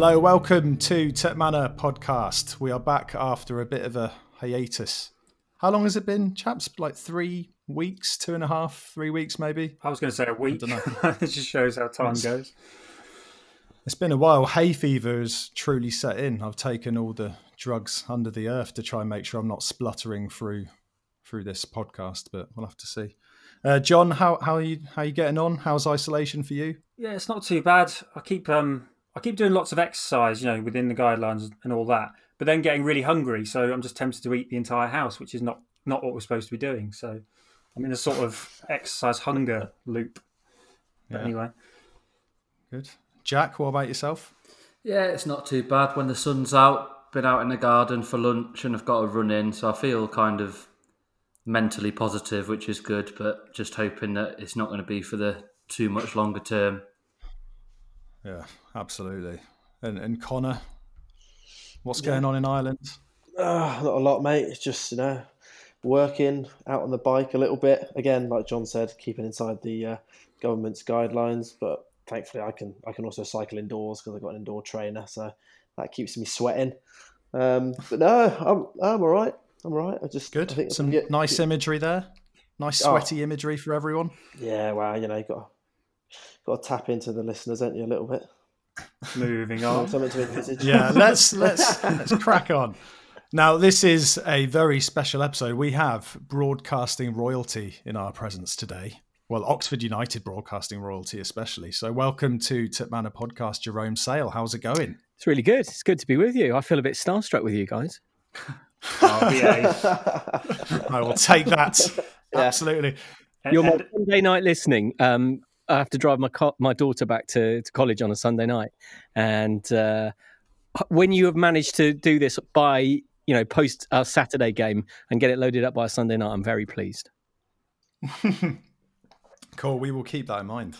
Hello, welcome to Tech Manor podcast. We are back after a bit of a hiatus. How long has it been, chaps? Like three weeks, two and a half, three weeks maybe? I was going to say a week. it just shows how time It's- goes. It's been a while. Hay fever has truly set in. I've taken all the drugs under the earth to try and make sure I'm not spluttering through through this podcast, but we'll have to see. Uh, John, how how are you how are you getting on? How's isolation for you? Yeah, it's not too bad. I keep um I keep doing lots of exercise, you know, within the guidelines and all that, but then getting really hungry, so I'm just tempted to eat the entire house, which is not not what we're supposed to be doing. So I'm in a sort of exercise hunger loop. But Yeah. anyway, Good. Jack, what about yourself? Yeah, it's not too bad when the sun's out. Been out in the garden for lunch and I've got a run in, so I feel kind of mentally positive, which is good. But just hoping that it's not going to be for the too much longer term. Yeah, absolutely. And and Connor, what's going on in Ireland? Uh, not a lot, mate. It's just you know, working out on the bike a little bit. Again, like John said, keeping inside the uh, government's guidelines. But thankfully, I can I can also cycle indoors because I've got an indoor trainer, so that keeps me sweating. Um, but no, I'm I'm all right. I'm all right. I just Good. I think Some yeah, nice imagery there. Nice Oh. sweaty imagery for everyone. Yeah, well, you know, you got got to tap into the listeners, don't you, a little bit? moving on. Something to envisage. Yeah, let's let's let's crack on. Now, this is a very special episode. We have broadcasting royalty in our presence today. Well, Oxford United broadcasting royalty, especially. So, welcome to Tip Manor Podcast, Jerome Sale. How's it going? It's really good. It's good to be with you. I feel a bit starstruck with you guys. Oh. I will take that. Yeah. Absolutely. And- You're my and- Sunday night listening. Um, I have to drive my co- my daughter back to, to college on a Sunday night, and uh, when you have managed to do this by you know post our Saturday game and get it loaded up by a Sunday night, I'm very pleased. Cool. We will keep that in mind.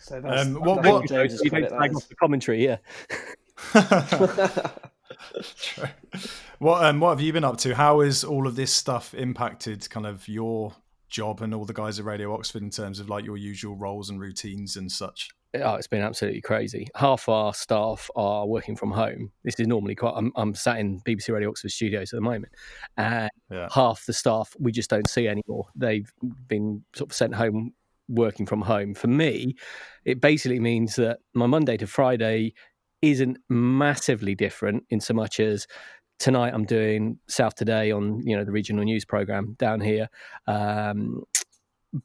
So that's, Um, what- that's what- James's you don't credit, flag that off the commentary, yeah. True. What um what have you been up to? How has all of this stuff impacted kind of your job and all the guys at Radio Oxford in terms of like your usual roles and routines and such? Oh, it's been absolutely crazy. Half our staff are working from home. This is normally quite. I'm, I'm sat in BBC Radio Oxford studios at the moment, and Yeah. half the staff we just don't see anymore. They've been sort of sent home working from home. For me, it basically means that my Monday to Friday isn't massively different in so much as tonight I'm doing South Today on you know the regional news program down here. Um,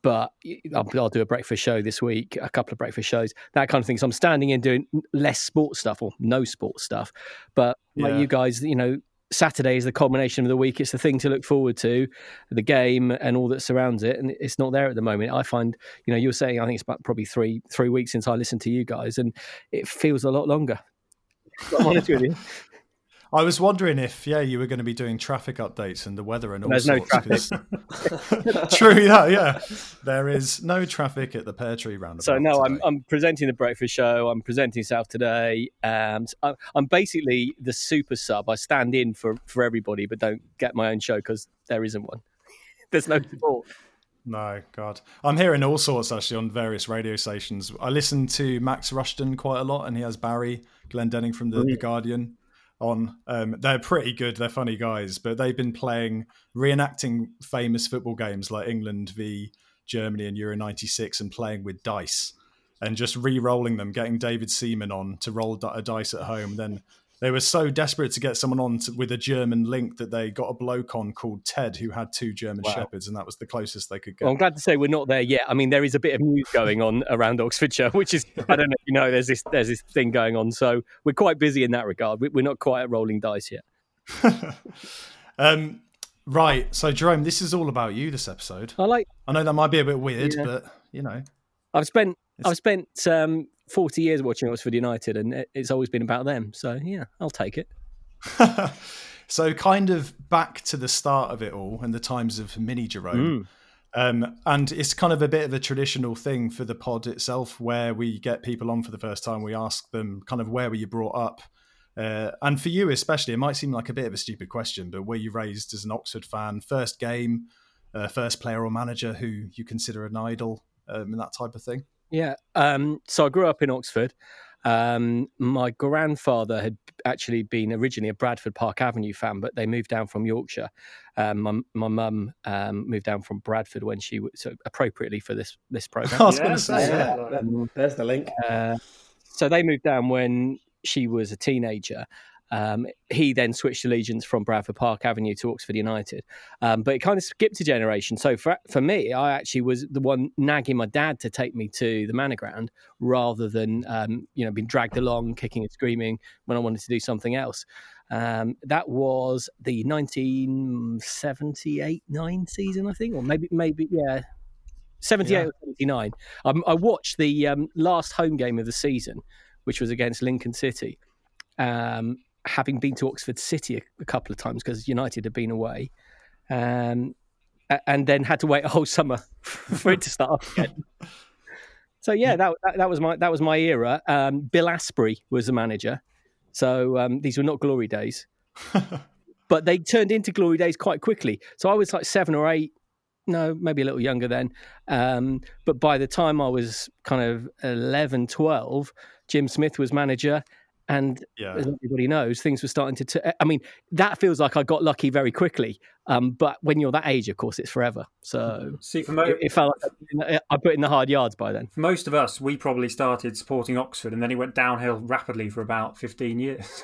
but I'll, I'll do a breakfast show this week, a couple of breakfast shows, that kind of thing. So I'm standing in doing less sports stuff or no sports stuff. But like you guys, you know, Saturday is the culmination of the week. It's the thing to look forward to, the game and all that surrounds it. And it's not there at the moment. I find, you know, you're saying I think it's about probably three three weeks since I listened to you guys, and it feels a lot longer. I'm honest with you. I was wondering if yeah you were going to be doing traffic updates and the weather and all There's no sorts. 'cause- True, yeah, yeah. There is no traffic at the Pear Tree roundabout. So no, I'm. I'm presenting the breakfast show. I'm presenting South today. Um, I- I'm basically the super sub. I stand in for for everybody, but don't get my own show because there isn't one. There's no support. No, God. I'm hearing all sorts actually on various radio stations. I listen to Max Rushden quite a lot, and he has Barry Glendenning from the, the Guardian on. Um, they're pretty good. They're funny guys, but they've been playing, reenacting famous football games like England v Germany in Euro 96 and playing with dice and just re rolling them, getting David Seaman on to roll a dice at home. Then they were so desperate to get someone on to, with a German link that they got a bloke on called Ted who had two German Wow. shepherds, and that was the closest they could get. Well, I'm glad to say we're not there yet. I mean, there is a bit of news going on around Oxfordshire, which is I don't know if you know. There's this there's this thing going on, so we're quite busy in that regard. We- We're not quite at rolling dice yet. um, right. So, Jerome, this is all about you. This episode. I like. I know that might be a bit weird, Yeah. but you know, I've spent It's- I've spent um, 40 years watching Oxford United, and it's always been about them. So yeah, I'll take it. so kind of back to the start of it all and the times of mini Jerome. Um, and it's kind of a bit of a traditional thing for the pod itself, where we get people on for the first time. We ask them kind of where were you brought up, uh, and for you especially, it might seem like a bit of a stupid question, but were you raised as an Oxford fan? First game, uh, first player or manager who you consider an idol, um, and that type of thing. Yeah. Um, so I grew up in Oxford. Um, my grandfather had actually been originally a Bradford Park Avenue fan, but they moved down from Yorkshire. Um, my my mum um, moved down from Bradford when she was so appropriately for this this program. I was Yeah, going to say, yeah. yeah. Yeah, there's the link. Uh, so they moved down when she was a teenager. Um, he then switched allegiance from Bradford Park Avenue to Oxford United, um, but it kind of skipped a generation. So for for me, I actually was the one nagging my dad to take me to the Manor Ground rather than um, you know being dragged along, kicking and screaming when I wanted to do something else. Um, that was the 1978 nine season, I think, or maybe maybe yeah, 78 Yeah. or 79. Um, I watched the um, last home game of the season, which was against Lincoln City. Um, having been to Oxford City a, a couple of times because United had been away, um, and then had to wait a whole summer for it to start up again. So yeah, that, that that was my that was my era. Um, Bill Asprey was the manager, so um, these were not glory days, but they turned into glory days quite quickly. So I was like seven or eight, no, maybe a little younger then. Um, but by the time I was kind of 11, 12, Jim Smith was manager. And yeah. as everybody knows, things were starting to. T- I mean, that feels like I got lucky very quickly. Um, but when you're that age, of course, it's forever. So See, for, mo- it, it felt like I put in the hard yards by then. for most of us, we probably started supporting Oxford, and then it went downhill rapidly for about fifteen years.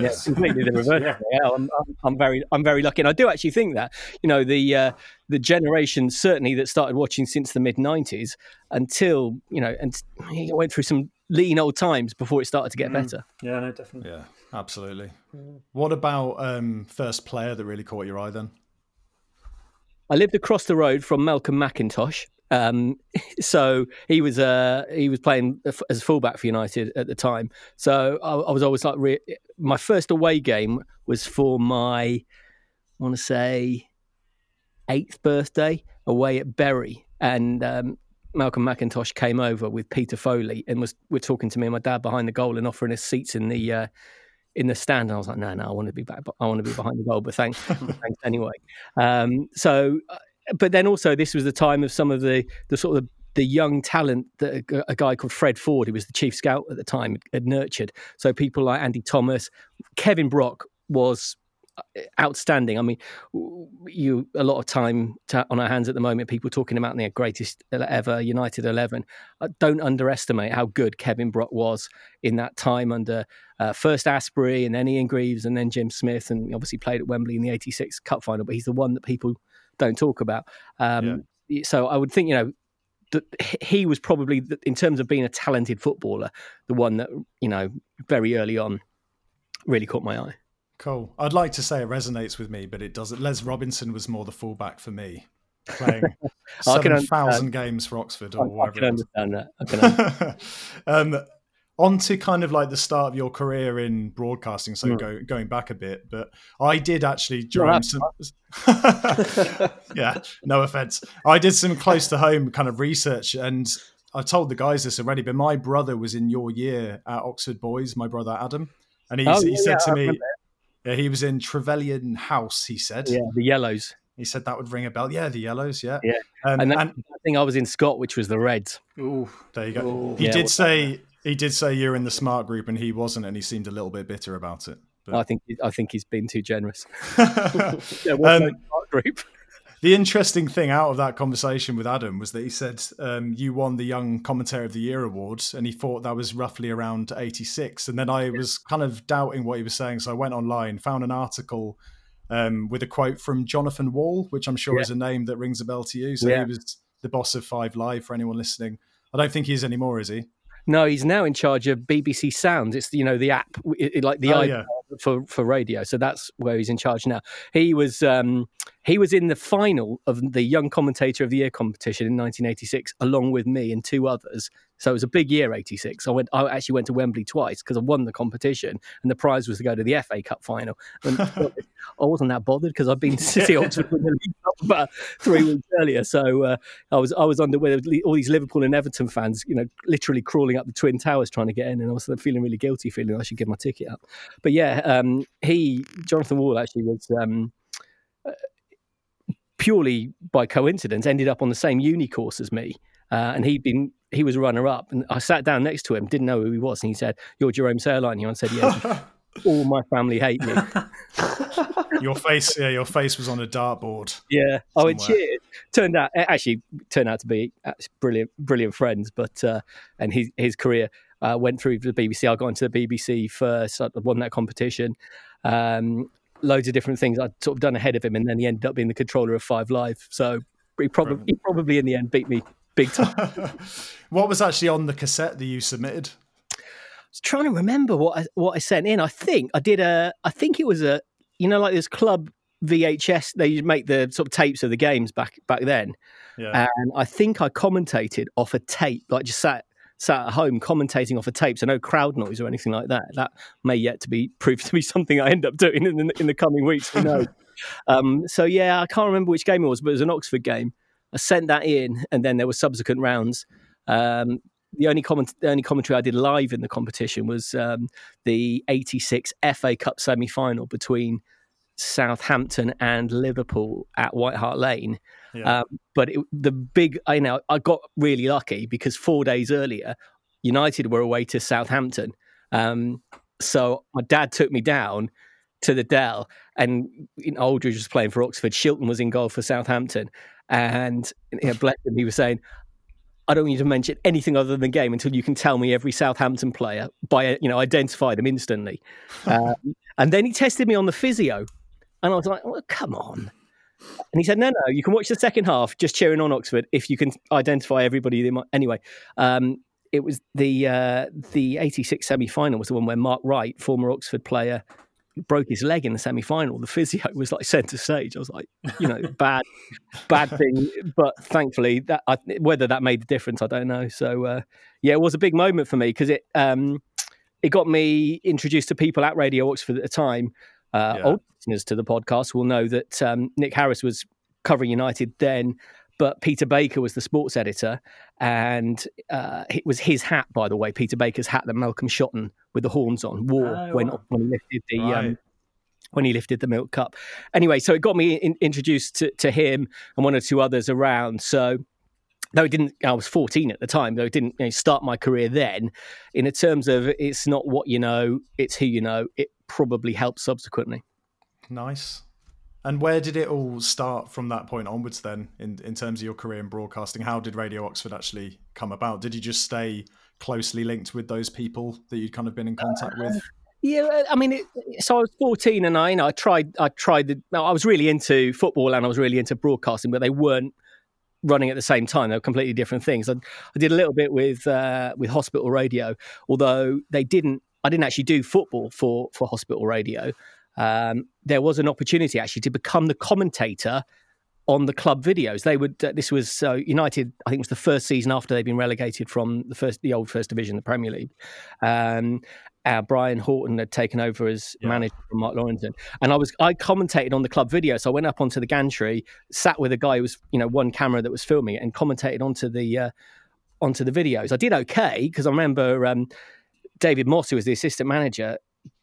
Yeah, completely the reverse. Yeah. Yeah, I'm, I'm, I'm very, I'm very lucky, and I do actually think that you know the uh, the generation certainly that started watching since the mid '90s until you know, and it went through some lean old times before it started to get better. yeah, no, definitely. Yeah, absolutely. What about um, first player that really caught your eye then? I lived across the road from Malcolm McIntosh. Um, so he was uh, he was playing as a fullback for United at the time. So I, I was always like, re- my first away game was for my, I want to say, eighth birthday away at Bury, and um, Malcolm McIntosh came over with Peter Foley and was we're talking to me and my dad behind the goal and offering us seats in the. Uh, in the stand, and I was like, "No, no, I want to be back. I want to be behind the goal." But thanks, thanks anyway. Um, so, uh, but then also this was the time of some of the the sort of the young talent that a, a guy called Fred Ford, who was the chief scout at the time, had nurtured. So people like Andy Thomas, Kevin Brock was outstanding. I mean, you a lot of time to, on our hands at the moment. People talking about their greatest ever United eleven. Uh, don't underestimate how good Kevin Brock was in that time under uh, first Asprey and then Ian Greaves and then Jim Smith, and obviously played at Wembley in the '86 Cup final. But he's the one that people don't talk about. Um, So I would think you know that he was probably in terms of being a talented footballer, the one that you know very early on really caught my eye. Cool. I'd like to say it resonates with me, but it doesn't. Les Robinson was more the fullback for me, playing I seven thousand games for Oxford or I, I whatever. can understand that. I can um, on to kind of like the start of your career in broadcasting, so Mm. go, going back a bit, but I did actually during that's some. yeah, no offense. I did some close to home kind of research, and I told the guys this already, but my brother was in your year at Oxford Boys, my brother Adam, and Oh, he yeah, said yeah, to I me, yeah, he was in Trevelyan House. He said, yeah, the yellows. he said that would ring a bell. Yeah, the yellows. Yeah, Yeah. Um, And and, that, I think I was in Scott, which was the Reds. Ooh, there you go. Ooh. He Yeah, did say he did say you're in the smart group, and he wasn't, and he seemed a little bit bitter about it. I think I think he's been too generous. But Yeah, Um, that group? The interesting thing out of that conversation with Adam was that he said um, you won the Young Commentator of the Year awards, and he thought that was roughly around '86. And then I was kind of doubting what he was saying, so I went online, found an article um, with a quote from Jonathan Wall, which I'm sure Yeah. is a name that rings a bell to you. So Yeah. he was the boss of Five Live for anyone listening. I don't think he is anymore, is he? No, he's now in charge of BBC Sounds. It's you know the app, it, it- like the Oh, iPlayer yeah. for for radio. So that's where he's in charge now. He was um, he was in the final of the Young Commentator of the Year competition in 1986, along with me and two others. So it was a big year, 86. I went. I actually went to Wembley twice because I won the competition, and the prize was to go to the FA Cup final. And I wasn't that bothered because I'd been to City Oxford with the League Cup about three weeks earlier. So uh, I was I was under with all these Liverpool and Everton fans, you know, literally crawling up the twin towers trying to get in, and I was feeling really guilty, feeling I should give my ticket up. But yeah, um, he Jonathan Wall actually was. Um, uh, purely by coincidence ended up on the same uni course as me uh, and he'd been he was a runner up, and I sat down next to him, didn't know who he was, and he said, "You're Jerome Serline." And I said, "Yeah." All my family hate me. your face, yeah, your face was on a dartboard. Yeah. Oh, it cheered. Turned out, actually, turned out to be brilliant, brilliant friends. But uh, and his his career uh, went through the BBC. I got into the BBC first. I won that competition. Um, loads of different things I'd sort of done ahead of him, and then he ended up being the controller of Five Live. So he probably he probably in the end beat me big time. what was actually on the cassette that you submitted? I was trying to remember what I, what I sent in. I think I did a. I think it was a. You know, like this club VHS. They make the sort of tapes of the games back back then. Yeah. And I think I commentated off a tape, like just sat sat at home commentating off a tape, so no crowd noise or anything like that. That may yet to be proved to be something I end up doing in the, in the coming weeks. Who knows? um, so yeah, I can't remember which game it was, but it was an Oxford game. I sent that in, and then there were subsequent rounds. Um, the only comment, the only commentary I did live in the competition was um, the '86 FA Cup semi-final between Southampton and Liverpool at White Hart Lane. Yeah. Um, but it, the big, I know, I got really lucky because four days earlier, United were away to Southampton. Um, so my dad took me down to the Dell, and you know, Aldridge was playing for Oxford. Shilton was in goal for Southampton, and you know, bless him, he was saying, I don't need to mention anything other than the game until you can tell me every Southampton player by you know identify them instantly. um, and then he tested me on the physio, and I was like, well, "Come on!" And he said, "No, no, you can watch the second half just cheering on Oxford if you can identify everybody." Anyway, um, it was the uh, the '86 semi final was the one where Mark Wright, former Oxford player, broke his leg in the semi final. The physio was like centre stage. I was like, you know, bad, bad thing. But thankfully, that I, whether that made the difference, I don't know. So uh, yeah, it was a big moment for me because it um, it got me introduced to people at Radio Oxford at the time. Uh, yeah. Old listeners to the podcast will know that um, Nick Harris was covering United then but Peter Baker was the sports editor, and uh, it was his hat, by the way, Peter Baker's hat that Malcolm Shotton with the horns on wore oh, when, wow. when he lifted the um, right. um, when he lifted the milk cup. Anyway, so it got me in, introduced to, to, him and one or two others around. So. Though it didn't, I was 14 at the time. Though it didn't you know, start my career then. In terms of it's not what you know, it's who you know. It probably helped subsequently. Nice. And where did it all start from that point onwards then in, in terms of your career in broadcasting? How did Radio Oxford actually come about? Did you just stay closely linked with those people that you'd kind of been in contact with? Uh, yeah, I mean, it, so I was 14 and I, you know, I tried, I tried the, I was really into football and I was really into broadcasting, but they weren't running at the same time. They were completely different things. I, I did a little bit with, uh, with hospital radio, although they didn't, I didn't actually do football for, for hospital radio um, there was an opportunity actually to become the commentator on the club videos. They would. Uh, this was uh, United. I think it was the first season after they'd been relegated from the first, the old First Division, the Premier League. Um, uh, Brian Horton had taken over as yeah. manager from Mark Lawrenson, and I was I commentated on the club video. So I went up onto the gantry, sat with a guy who was you know one camera that was filming it, and commentated onto the uh, onto the videos. I did okay because I remember um, David Moss, who was the assistant manager,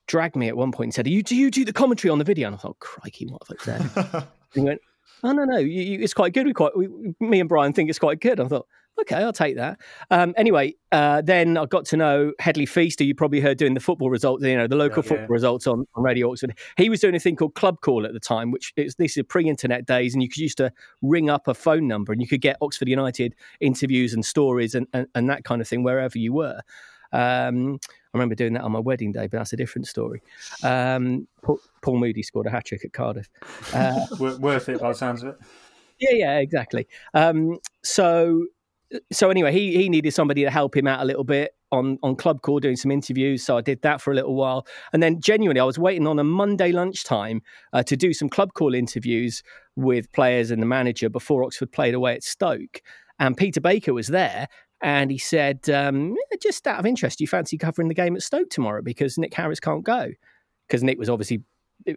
dragged me at one point and said, "You do you do the commentary on the video?" And I thought, "Crikey, what have I said?" he went, "Oh no, no, you, you, it's quite good. We quite we, me and Brian think it's quite good." I thought, "Okay, I'll take that." Um, anyway, uh, then I got to know Headley Feaster. You probably heard doing the football results, you know, the local yeah, football yeah. results on, on Radio Oxford. He was doing a thing called Club Call at the time, which is this is pre-internet days, and you could used to ring up a phone number and you could get Oxford United interviews and stories and, and, and that kind of thing wherever you were. Um, I remember doing that on my wedding day, but that's a different story. Um, Paul, Paul, Moody scored a hat trick at Cardiff. Uh, Worth it by the sounds of it. Yeah, yeah, exactly. Um, so, so anyway, he he needed somebody to help him out a little bit on on Club Call doing some interviews. So I did that for a little while, and then genuinely, I was waiting on a Monday lunchtime uh, to do some Club Call interviews with players and the manager before Oxford played away at Stoke. And Peter Baker was there, and he said, um, just out of interest, do you fancy covering the game at Stoke tomorrow because Nick Harris can't go? Because Nick was obviously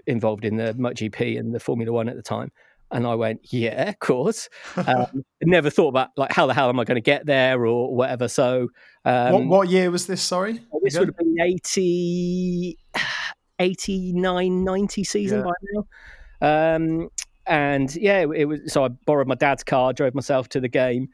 involved in the MotoGP and the Formula One at the time. And I went, yeah, of course. Um, never thought about like how the hell am I going to get there or whatever. So, um, what, what, year was this? Sorry, this again? would have been 80, 89, 90 season yeah. by now. Um, and yeah, it was. So I borrowed my dad's car, drove myself to the game,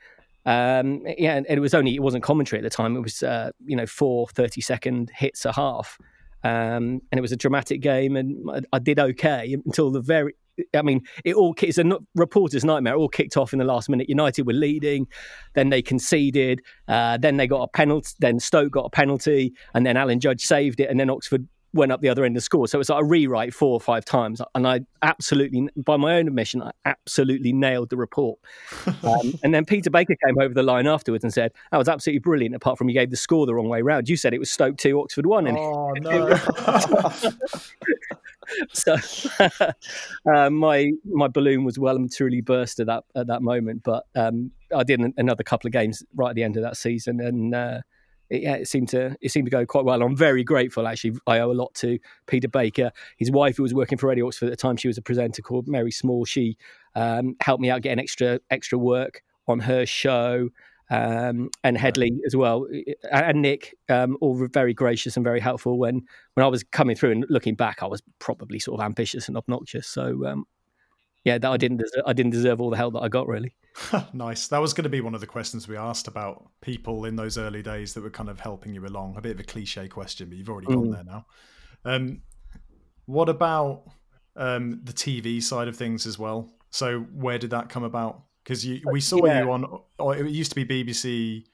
Um, yeah, and it was only it wasn't commentary at the time. It was uh, you know four 30 second hits a half, um, and it was a dramatic game, and I, I did okay until the very. I mean, it all it's a reporter's nightmare. It all kicked off in the last minute. United were leading, then they conceded, uh, then they got a penalty, then Stoke got a penalty, and then Alan Judge saved it, and then Oxford went up the other end of the score. So it was like a rewrite four or five times. And I absolutely, by my own admission, I absolutely nailed the report. Um, and then Peter Baker came over the line afterwards and said, that was absolutely brilliant, apart from you gave the score the wrong way round. You said it was Stoke 2, Oxford 1. And oh, no. so uh, my my balloon was well and truly burst at that at that moment. But um, I did another couple of games right at the end of that season, and uh, it, yeah, it seemed to it seemed to go quite well. I'm very grateful. Actually, I owe a lot to Peter Baker. His wife, who was working for Radio Oxford at the time, she was a presenter called Mary Small. She um, helped me out getting extra extra work on her show. Um, and Headley as well, and Nick, um, all very gracious and very helpful. When when I was coming through and looking back, I was probably sort of ambitious and obnoxious. So um, yeah, that I didn't deserve, I didn't deserve all the help that I got really. nice. That was going to be one of the questions we asked about people in those early days that were kind of helping you along. A bit of a cliche question, but you've already gone mm. there now. Um, what about um, the TV side of things as well? So where did that come about? Because we saw yeah. you on. it used to be BBC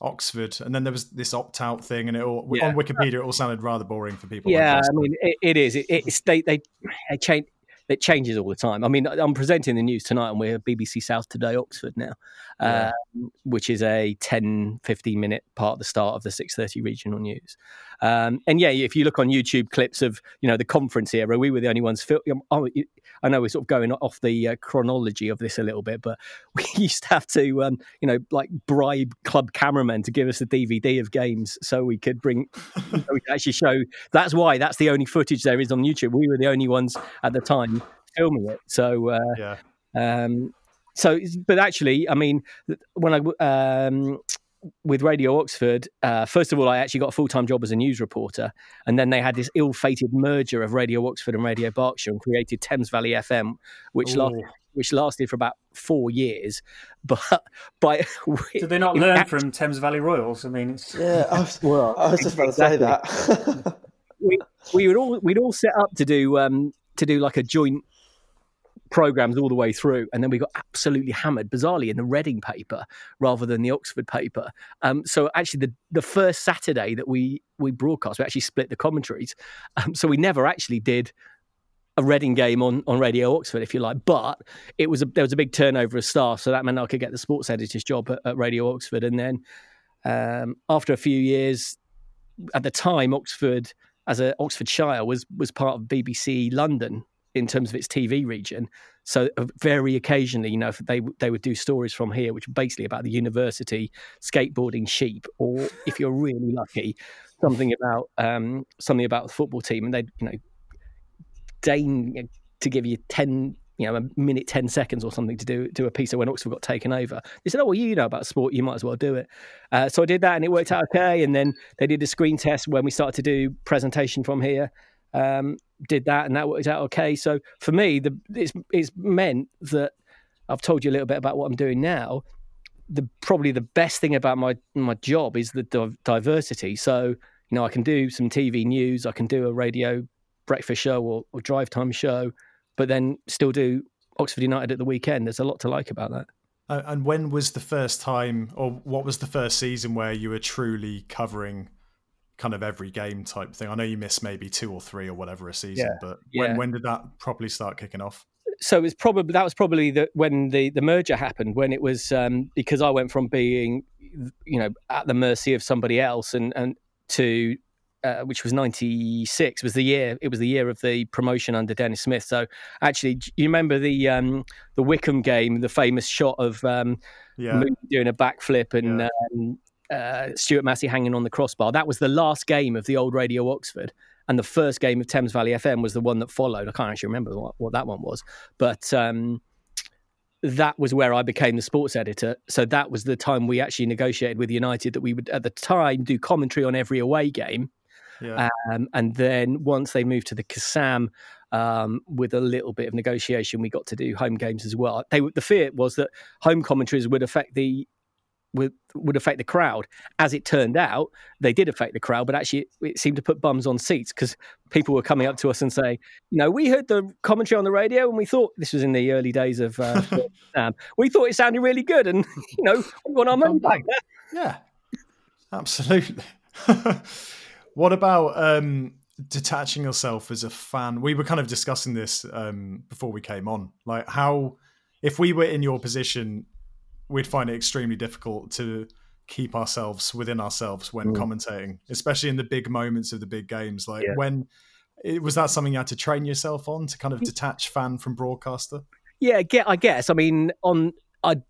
Oxford, and then there was this opt-out thing, and it all yeah. on Wikipedia it all sounded rather boring for people. Yeah, I mean it, it is. It, it's they they, they change it changes all the time. I mean, I'm presenting the news tonight, and we're BBC South Today Oxford now, yeah. um, which is a 10, 15 minute part of the start of the 6:30 regional news. Um, and yeah, if you look on YouTube clips of you know the conference era, we were the only ones. Fil- um, oh, I know we're sort of going off the uh, chronology of this a little bit, but we used to have to um, you know like bribe club cameramen to give us a DVD of games so we could bring so we could actually show. That's why that's the only footage there is on YouTube. We were the only ones at the time filming it. So uh, yeah. Um, so, but actually, I mean, when I um, with Radio Oxford, uh, first of all, I actually got a full time job as a news reporter, and then they had this ill fated merger of Radio Oxford and Radio Berkshire and created Thames Valley FM, which lasted, which lasted for about four years. But by did they not learn from Thames Valley Royals? I mean, it's... yeah, I was, well, I was just about exactly. to say that. we, we would all we'd all set up to do um, to do like a joint programs all the way through, and then we got absolutely hammered, bizarrely, in the Reading paper rather than the Oxford paper. Um, so actually, the the first Saturday that we we broadcast, we actually split the commentaries. Um, so we never actually did a Reading game on, on Radio Oxford, if you like. But it was a, there was a big turnover of staff, so that meant I could get the sports editor's job at, at Radio Oxford. And then um, after a few years, at the time, Oxford as a Oxfordshire was was part of BBC London, in terms of its TV region. So uh, very occasionally, you know, they they would do stories from here, which are basically about the university skateboarding sheep, or if you're really lucky, something about um, something about the football team, and they'd you know deign to give you ten. You know, a minute, ten seconds, or something to do do a piece of when Oxford got taken over. They said, "Oh, well, you know about sport, you might as well do it." Uh, so I did that, and it worked out okay. And then they did a screen test when we started to do presentation from here, um, did that, and that worked out okay. So for me, the it's it's meant that I've told you a little bit about what I'm doing now. The probably the best thing about my my job is the diversity. So you know, I can do some TV news, I can do a radio breakfast show or, or drive time show, but then still do Oxford United at the weekend. There's a lot to like about that. And when was the first time, or what was the first season where you were truly covering kind of every game type thing? I know you missed maybe two or three or whatever a season, yeah. but when yeah. when did that properly start kicking off? So it was probably that was probably the when the the merger happened when it was um, because I went from being you know at the mercy of somebody else and and to uh, which was 96 was the year it was the year of the promotion under Dennis Smith so actually you remember the um, the Wycombe game the famous shot of um, yeah. doing a backflip and yeah. um, uh, Stuart Massey hanging on the crossbar. That was the last game of the old Radio Oxford. And the first game of Thames Valley FM was the one that followed. I can't actually remember what, what that one was. But um, that was where I became the sports editor. So that was the time we actually negotiated with United that we would, at the time, do commentary on every away game. Yeah. Um, and then once they moved to the Kassam, um, with a little bit of negotiation, we got to do home games as well. They, the fear was that home commentaries would affect the would, would affect the crowd. As it turned out, they did affect the crowd, but actually it seemed to put bums on seats because people were coming up to us and saying, you know, we heard the commentary on the radio and we thought this was in the early days of uh, um, we thought it sounded really good, and you know, we want our money back. Yeah, absolutely. what about um, detaching yourself as a fan? We were kind of discussing this um, before we came on, like how if we were in your position we'd find it extremely difficult to keep ourselves within ourselves when mm. commentating, especially in the big moments of the big games. Like yeah. when it, was that something you had to train yourself on to kind of detach fan from broadcaster? Yeah, get I guess. I mean, on I'd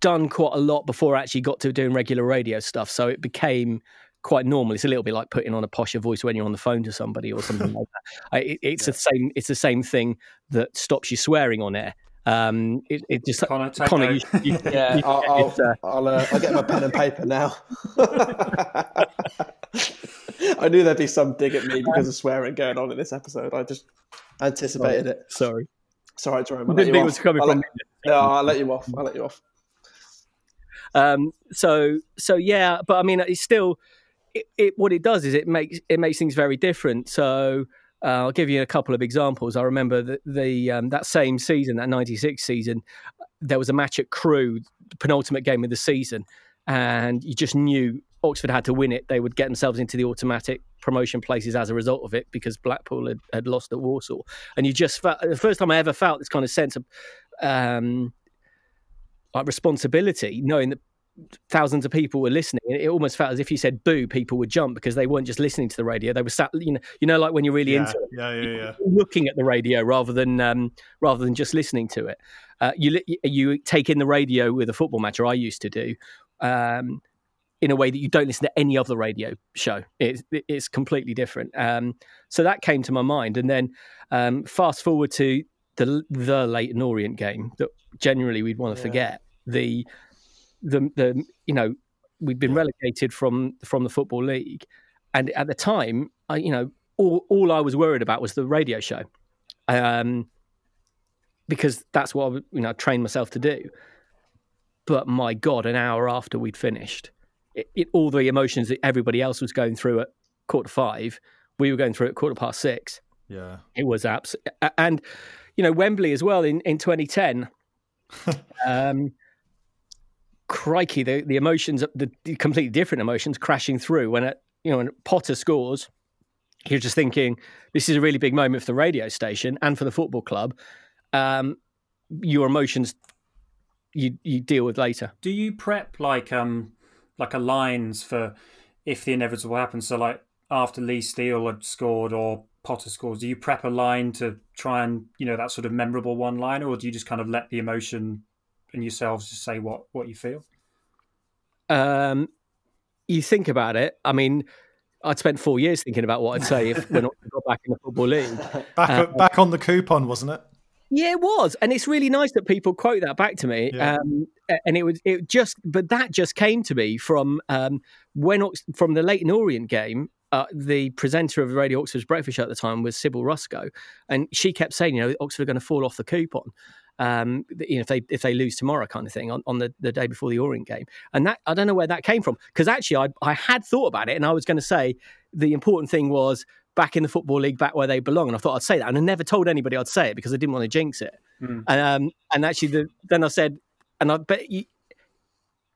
done quite a lot before I actually got to doing regular radio stuff, so it became quite normal. It's a little bit like putting on a posher voice when you're on the phone to somebody or something like that. It, it's yeah. the same. It's the same thing that stops you swearing on air. Um, it, it just Connor, Connor you, you, yeah, you, I'll, I'll, uh, I'll, uh, I'll, get my pen and paper now. I knew there'd be some dig at me because of swearing going on in this episode. I just anticipated oh, it. Sorry, sorry, Jerome. I didn't think it was coming I'll from. Let, no, I'll let you off. I'll let you off. Um, so, so yeah, but I mean, it's still it, it, What it does is it makes it makes things very different. So uh, I'll give you a couple of examples. I remember that the um, that same season, that '96 season, there was a match at Crewe, penultimate game of the season, and you just knew Oxford had to win it. They would get themselves into the automatic promotion places as a result of it because Blackpool had, had lost at Walsall. And you just felt the first time I ever felt this kind of sense of um, like responsibility, knowing that thousands of people were listening. It almost felt as if you said boo, people would jump because they weren't just listening to the radio. They were sat, you know, you know, like when you're really yeah, into it, yeah, yeah, yeah. looking at the radio rather than um, rather than just listening to it. Uh, you you take in the radio with a football match, or I used to do. Um, in a way that you don't listen to any other radio show. It's, it's completely different. Um, so that came to my mind. And then um, fast forward to the the Leyton Orient game that generally we'd want to forget. The the the you know we'd been relegated from from the football league, and at the time, I you know all all I was worried about was the radio show, um, because that's what I, you know trained myself to do. But my God, an hour after we'd finished, it, it, all the emotions that everybody else was going through at quarter five, we were going through at quarter past six. Yeah, it was abs, and you know Wembley as well in in 2010. um, crikey, the, the emotions, the, the completely different emotions crashing through when, it, you know, when Potter scores. You're just thinking, this is a really big moment for the radio station and for the football club. Um, your emotions you you deal with later. Do you prep like um like a lines for if the inevitable happens? So like after Lee Steele had scored or Potter scores, do you prep a line to try and you know that sort of memorable one line, or do you just kind of let the emotion and yourselves just say what what you feel? Um, you think about it. I mean, I'd spent four years thinking about what I'd say if when I got back in the football league. Back back on the coupon, wasn't it? Yeah, it was, and it's really nice that people quote that back to me. Yeah. Um, and it was it just, but that just came to me from um, when from the Leyton Orient game. Uh, the presenter of Radio Oxford's breakfast show at the time was Sybil Ruscoe, and she kept saying, you know, Oxford are going to fall off the coupon um, you know, if they if they lose tomorrow, kind of thing, on, on the, the day before the Orient game. And that I don't know where that came from because actually I I had thought about it and I was going to say the important thing was back in the football league, back where they belong. And I thought I'd say that, and I never told anybody I'd say it because I didn't want to jinx it. Mm. And um, and actually, the, then I said, and I bet you,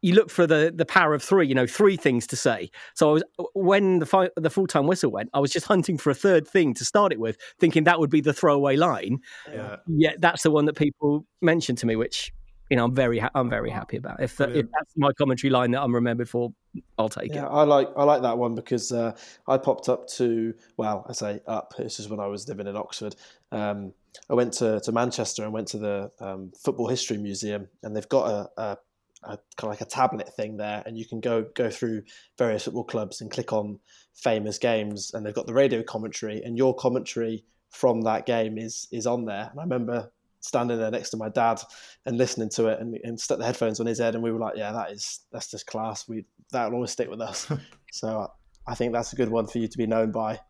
you look for the the power of three, you know, three things to say. So I was when the fi- the full time whistle went, I was just hunting for a third thing to start it with, thinking that would be the throwaway line. Yeah, yeah that's the one that people mentioned to me, which you know I'm very ha- I'm very happy about. If the, if that's my commentary line that I'm remembered for, I'll take yeah, it. I like I like that one because uh, I popped up to well, I say up. This is when I was living in Oxford. Um, I went to, to Manchester and went to the um, Football History Museum, and they've got a, a a, kind of like a tablet thing there, and you can go go through various football clubs and click on famous games, and they've got the radio commentary, and your commentary from that game is is on there. And I remember standing there next to my dad and listening to it, and, and stuck the headphones on his head, and we were like, "Yeah, that is that's just class. We that'll always stick with us." so I think that's a good one for you to be known by.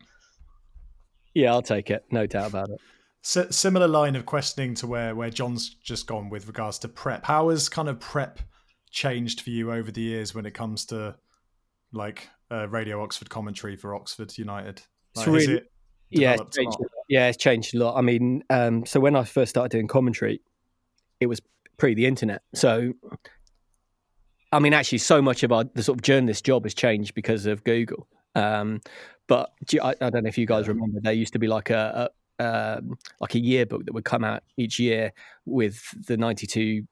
Yeah, I'll take it. No doubt about it. S- similar line of questioning to where where John's just gone with regards to prep. How has kind of prep changed for you over the years when it comes to like uh, Radio Oxford commentary for Oxford United? Like, it's really, it yeah, it's changed, yeah, it's changed a lot. I mean, um, so when I first started doing commentary, it was pre the internet. So, I mean, actually, so much of our the sort of journalist job has changed because of Google. Um, but I, I, don't know if you guys remember, there used to be like a, a um, like a yearbook that would come out each year with the 92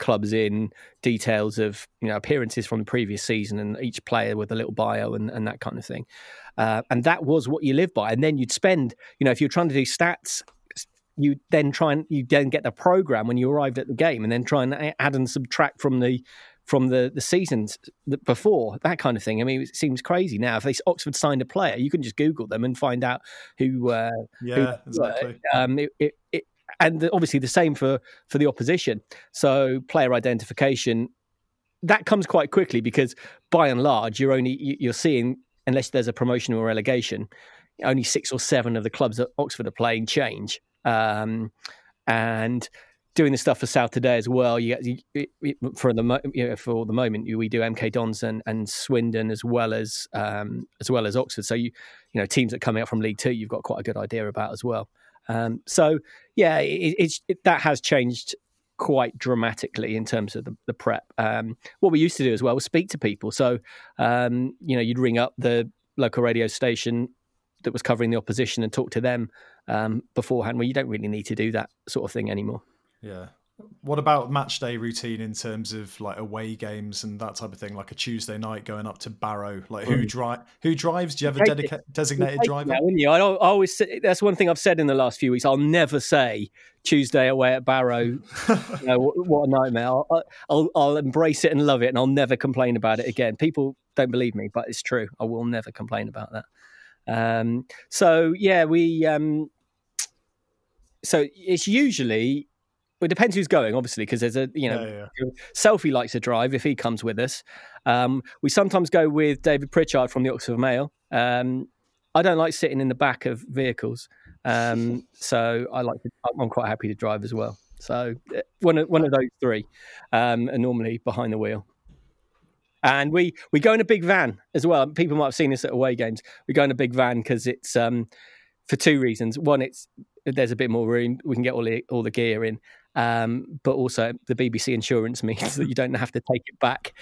clubs in details of you know appearances from the previous season and each player with a little bio and, and that kind of thing uh, and that was what you lived by and then you'd spend you know if you're trying to do stats you then try and you then get the program when you arrived at the game and then try and add and subtract from the from the the seasons before that kind of thing. I mean, it seems crazy now. If they Oxford signed a player, you can just Google them and find out who. Uh, yeah, who, exactly. Um, it, it, it, and the, obviously the same for for the opposition. So player identification that comes quite quickly because by and large you're only you're seeing unless there's a promotion or relegation, only six or seven of the clubs that Oxford are playing change. Um, and doing the stuff for South today as well. You, you, for the you know, for the moment we do MK Dons and, and Swindon as well as um, as well as Oxford. So you you know teams that coming out from League Two, you've got quite a good idea about as well. Um, so yeah, it, it's it, that has changed quite dramatically in terms of the, the prep. Um, what we used to do as well was speak to people. So um, you know you'd ring up the local radio station that was covering the opposition and talk to them um, beforehand. Well, you don't really need to do that sort of thing anymore. Yeah. What about match day routine in terms of like away games and that type of thing, like a Tuesday night going up to Barrow? Like who drive? Who drives? Do you have a dedicated designated driver? That, you? I, I always say, that's one thing I've said in the last few weeks. I'll never say Tuesday away at Barrow. you know, what, what, a nightmare! I'll, I'll, I'll embrace it and love it, and I'll never complain about it again. People don't believe me, but it's true. I will never complain about that. Um, so yeah, we. Um, so it's usually well, it depends who's going, obviously, because there's a you know yeah, yeah. Selfie likes to drive if he comes with us. Um, we sometimes go with David Pritchard from the Oxford Mail. Um, I don't like sitting in the back of vehicles, um, so I like to, I'm quite happy to drive as well. So uh, one of one of those three, um, are normally behind the wheel. And we we go in a big van as well. People might have seen this at away games. We go in a big van because it's um, for two reasons. One, it's there's a bit more room. We can get all the all the gear in, um, but also the BBC insurance means that you don't have to take it back.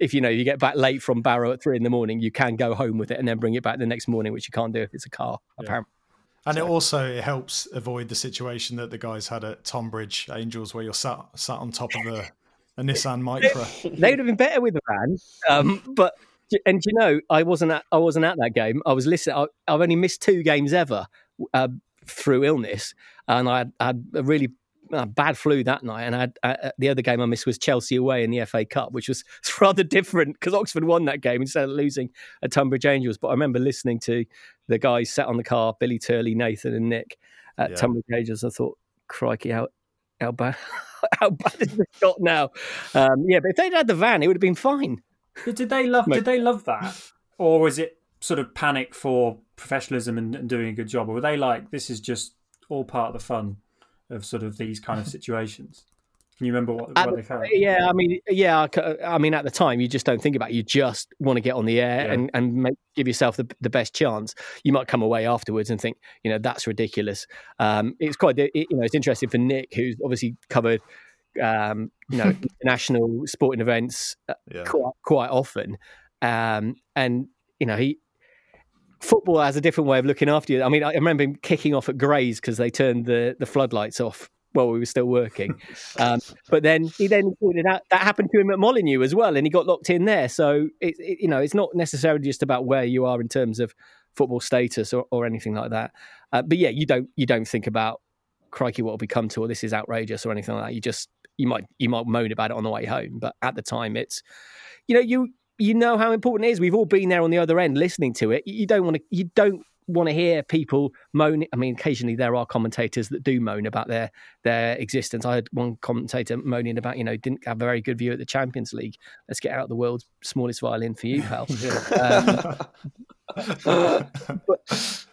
If you know you get back late from Barrow at three in the morning, you can go home with it and then bring it back the next morning, which you can't do if it's a car. Yeah. Apparently. And so. it also it helps avoid the situation that the guys had at Tonbridge Angels, where you're sat sat on top of a, a Nissan Micra. they would have been better with a van, um, but and you know I wasn't at I wasn't at that game. I was listening. I, have only missed two games ever uh, through illness, and I had a really uh, bad flu that night, and I had, uh, the other game I missed was Chelsea away in the FA Cup, which was rather different because Oxford won that game instead of losing at Tonbridge Angels. But I remember listening to the guys sat on the car, Billy Turley, Nathan, and Nick at yeah. Tonbridge Angels. I thought, crikey, how how bad how bad is this got now? Um, yeah, but if they'd had the van, it would have been fine. Did they love? did they love that, or was it sort of panic for professionalism and, and doing a good job, or were they like, this is just all part of the fun? Of sort of these kind of situations? Can you remember what, what they felt? Yeah, I mean, yeah, I mean, at the time, you just don't think about. it. You just want to get on the air yeah. and and make, give yourself the, the best chance. You might come away afterwards and think, you know, that's ridiculous. Um, it's quite, it, you know, it's interesting for Nick, who's obviously covered, um, you know, international sporting events uh, yeah. quite quite often, um, and you know, he football has a different way of looking after you. I mean, I remember him kicking off at Grays because they turned the, the floodlights off while we were still working. Um, but then he then pointed out that happened to him at Molineux as well, and he got locked in there. So it, it, you know, it's not necessarily just about where you are in terms of football status or, or anything like that. Uh, but yeah, you don't you don't think about crikey what will we come to or this is outrageous or anything like that. You just you might you might moan about it on the way home, but at the time it's you know you you know how important it is. We've all been there on the other end listening to it. You don't want to you don't want to hear people moan. I mean, occasionally there are commentators that do moan about their their existence. I had one commentator moaning about, you know, didn't have a very good view at the Champions League. Let's get out the world's smallest violin for you, pal. um, but,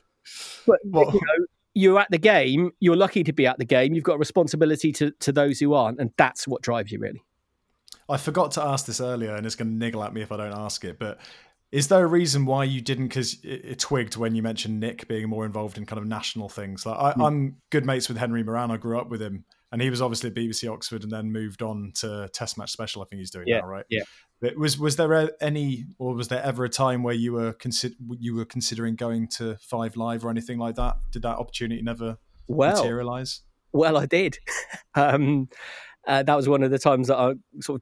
but well, you know, you're at the game. You're lucky to be at the game. You've got a responsibility to to those who aren't, and that's what drives you really. I forgot to ask this earlier, and it's going to niggle at me if I don't ask it. But is there a reason why you didn't? Because it, it, twigged when you mentioned Nick being more involved in kind of national things. Like I, am good mates with Henry Moeran. I grew up with him, and he was obviously at BBC Oxford, and then moved on to Test Match Special. I think he's doing yeah, now, right? Yeah. But was was there any, or was there ever a time where you were consider you were considering going to Five Live or anything like that? Did that opportunity never well, materialize? Well, I did. um, uh, that was one of the times that I sort of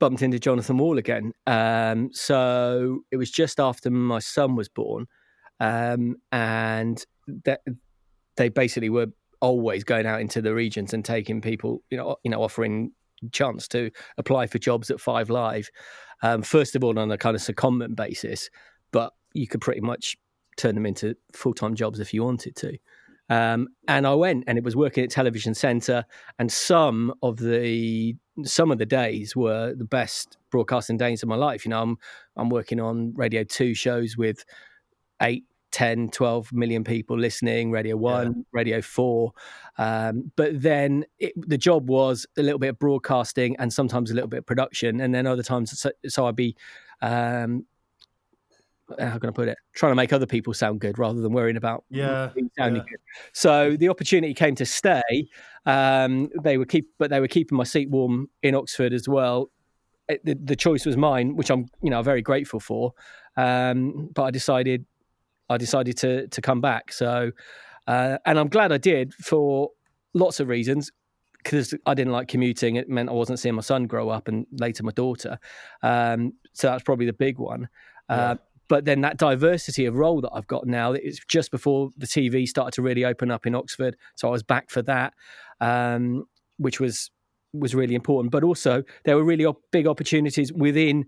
bumped into Jonathan Wall again. Um, so it was just after my son was born, um, and that they basically were always going out into the regions and taking people, you know, you know, offering chance to apply for jobs at Five Live. Um, first of all, on a kind of secondment basis, but you could pretty much turn them into full time jobs if you wanted to. Um, and I went, and it was working at Television Centre, and some of the some of the days were the best broadcasting days of my life. You know, I'm I'm working on Radio Two shows with eight 10, 12 million people listening, Radio 1, yeah. Radio 4. Um, but then it, the job was a little bit of broadcasting and sometimes a little bit of production. And then other times, so, so I'd be, um, how can I put it? Trying to make other people sound good rather than worrying about yeah, sounding yeah. good. So the opportunity came to stay. Um, they were keep, but they were keeping my seat warm in Oxford as well. It, the, the, choice was mine, which I'm, you know, very grateful for. Um, but I decided I decided to to come back. So, uh, and I'm glad I did for lots of reasons. Because I didn't like commuting, it meant I wasn't seeing my son grow up, and later my daughter. Um, so that's probably the big one. Uh, yeah. But then that diversity of role that I've got now, it's just before the TV started to really open up in Oxford, so I was back for that, um, which was was really important. But also there were really big opportunities within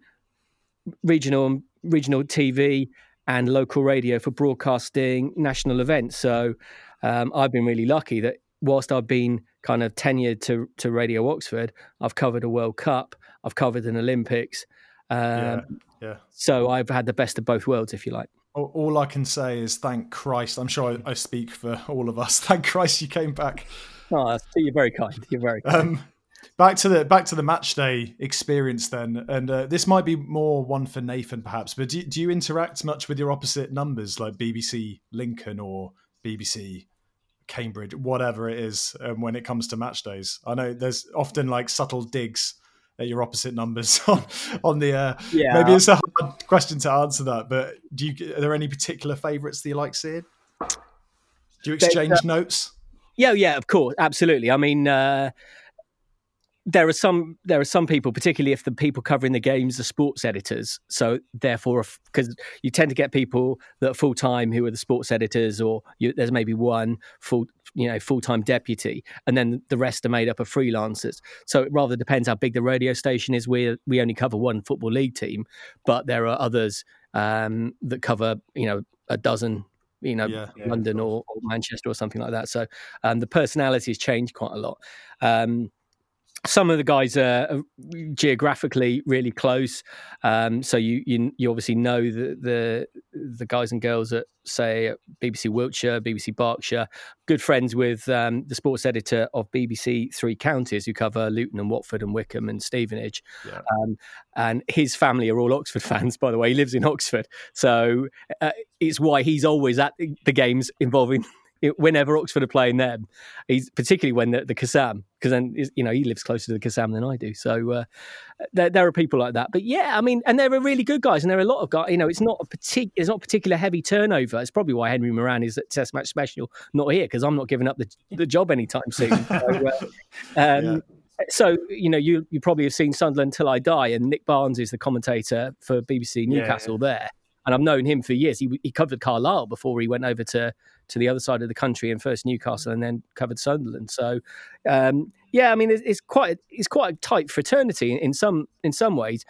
regional regional TV and local radio for broadcasting national events. So um, I've been really lucky that whilst I've been kind of tenured to, to Radio Oxford, I've covered a World Cup, I've covered an Olympics. Um, yeah, yeah. So I've had the best of both worlds, if you like. All I can say is thank Christ. I'm sure I, I speak for all of us. Thank Christ you came back. Oh, you're very kind. You're very kind. Um, back to the back to the match day experience then, and uh, this might be more one for Nathan perhaps. But do, do you interact much with your opposite numbers like BBC Lincoln or BBC Cambridge, whatever it is, um, when it comes to match days? I know there's often like subtle digs at your opposite numbers on on the. Uh, yeah. Maybe it's a hard question to answer that, but do you? Are there any particular favourites that you like seeing? Do you exchange uh, notes? Yeah, yeah, of course, absolutely. I mean. Uh, there are some there are some people, particularly if the people covering the games are sports editors. So therefore, because you tend to get people that are full time who are the sports editors, or you, there's maybe one full you know full time deputy, and then the rest are made up of freelancers. So it rather depends how big the radio station is. We we only cover one football league team, but there are others um, that cover you know a dozen you know, yeah, London yeah, or, or, Manchester or something like that. So um, the personalities change quite a lot. Um, some of the guys are geographically really close, um, so you, you, you obviously know the, the the guys and girls at say BBC Wiltshire, BBC Berkshire. Good friends with um, the sports editor of BBC Three Counties, who cover Luton and Watford and Wycombe and Stevenage. Yeah. Um, and his family are all Oxford fans, by the way. He lives in Oxford, so uh, it's why he's always at the games involving whenever Oxford are playing them, he's particularly when the, the Kassam, because then you know he lives closer to the Kassam than I do. So uh, there, there, are people like that. But yeah, I mean, and there are really good guys, and there are a lot of guys. You know, it's not a particular, it's not particular heavy turnover. It's probably why Henry Moeran is at Test Match Special, not here, because I'm not giving up the, the job anytime soon. So, uh, um, yeah. So you know, you you probably have seen Sunderland till I die, and Nick Barnes is the commentator for BBC Newcastle yeah, yeah. there, and I've known him for years. He he covered Carlisle before he went over to to the other side of the country and first Newcastle and then covered Sunderland. So um, yeah, I mean it's, it's, quite it's quite a tight fraternity in, in, some in some ways,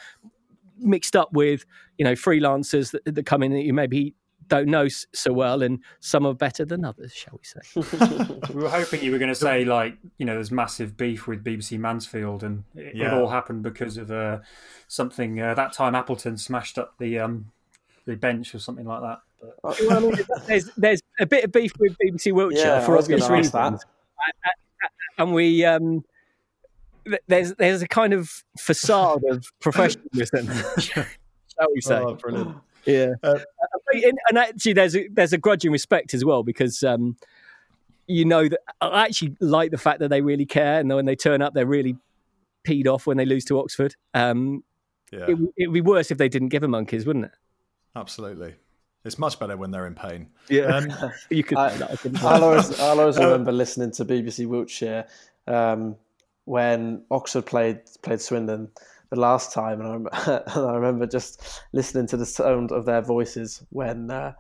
mixed up with you know freelancers that, that come in that you maybe don't know so well, and some are better than others, shall we say? we were hoping you were going to say like you know there's massive beef with BBC Mansfield, and it, yeah. it all happened because of uh, something uh, that time Appleton smashed up the um, the bench or something like that. But... Well, I mean, there's there's a bit of beef with BBC Wiltshire yeah, for obvious reasons, and we um, there's there's a kind of facade of professionalism, shall we say? Oh, brilliant. Yeah, Uh, and, and actually, there's a, there's a grudging respect as well because um, you know that I actually like the fact that they really care, and when they turn up, they're really peed off when they lose to Oxford. Um, Yeah, it, it would be worse if they didn't give a monkeys, wouldn't it? Absolutely. It's much better when they're in pain. Yeah, Um, you could. I- say that, I couldn't- I'll always, I'll always Uh, remember listening to BBC Wiltshire um, when Oxford played played Swindon the last time, and I, rem- and I remember just listening to the sound of their voices when uh,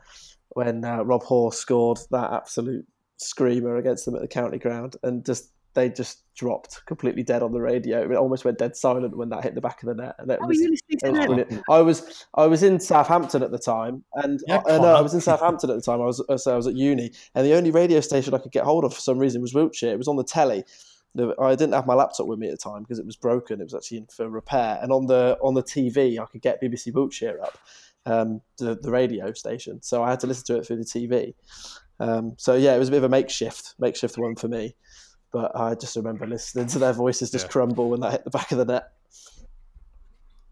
when uh, Rob Hall scored that absolute screamer against them at the county ground, and just they just dropped completely dead on the radio. It almost went dead silent when that hit the back of the net, and it Oh, was you listening to it was brilliant. I was I was in Southampton at the time, and Yeah, I, no, I was in Southampton at the time. I was uh, so I was at uni, and the only radio station I could get hold of for some reason was Wiltshire. It was on the telly. I didn't have my laptop with me at the time because it was broken. It was actually in for repair, and on the on the TV I could get BBC Wiltshire up, um, the the radio station. So I had to listen to it through the TV. Um, so yeah, it was a bit of a makeshift makeshift one for me. But I just remember listening to their voices just Yeah. crumble when that hit the back of the net.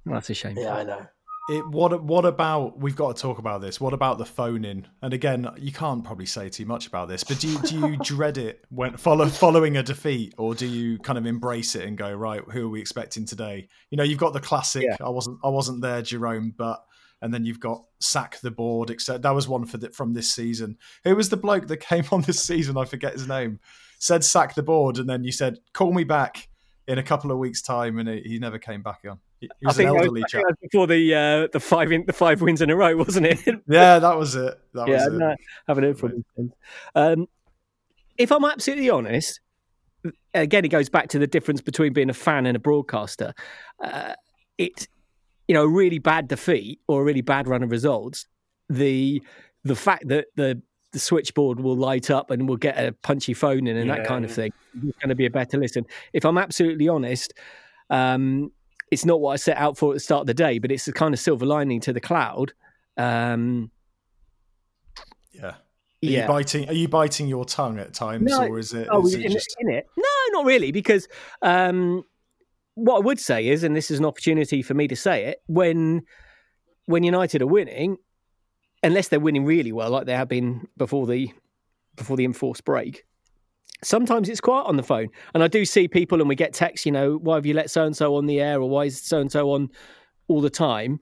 Well, that's a shame. Yeah, I know. It, what what about we've got to talk about this? What about the phone in? And again, you can't probably say too much about this, but do you, do you dread it when follow, following a defeat, or do you kind of embrace it and go right? Who are we expecting today? You know, you've got the classic. Yeah. I wasn't I wasn't there, Jerome, but and then you've got sack the board. Except that was one for the, from this season. Who was the bloke that came on this season? I forget his name. Said sack the board, and then you said call me back in a couple of weeks' time, and he, he never came back on. He, he I was an think, was, elderly I chap. think was before the uh, the five in, the five wins in a row, wasn't it? Yeah, that was it. That yeah, was it. haven't heard from him. Um, if I'm absolutely honest, again, it goes back to the difference between being a fan and a broadcaster. Uh, it, you know, a really bad defeat or a really bad run of results. The the fact that the the switchboard will light up and we'll get a punchy phone in and that Yeah, kind of thing It's going to be a better listen. If I'm absolutely honest, um, it's not what I set out for at the start of the day, but it's the kind of silver lining to the cloud. Um, Yeah. Are yeah. you biting? Are you biting your tongue at times, No. or is it? Oh, is in, it just? in it? No, not really, because um, what I would say is, and this is an opportunity for me to say it, when when United are winning, unless they're winning really well, like they have been before the before the enforced break, sometimes it's quiet on the phone, and I do see people, and we get texts, you know, why have you let so and so on the air, or why is so and so on all the time?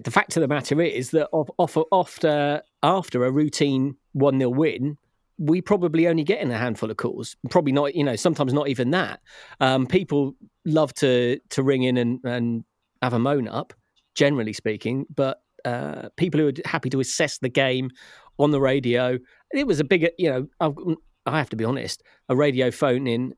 The fact of the matter is that off, after after a routine one 0 win, we probably only get in a handful of calls. Probably not, you know, sometimes not even that. Um, people love to to ring in and, and have a moan up, generally speaking, but uh, people who are happy to assess the game on the radio, it was a bigger, you know, I've, I have to be honest, a radio phone in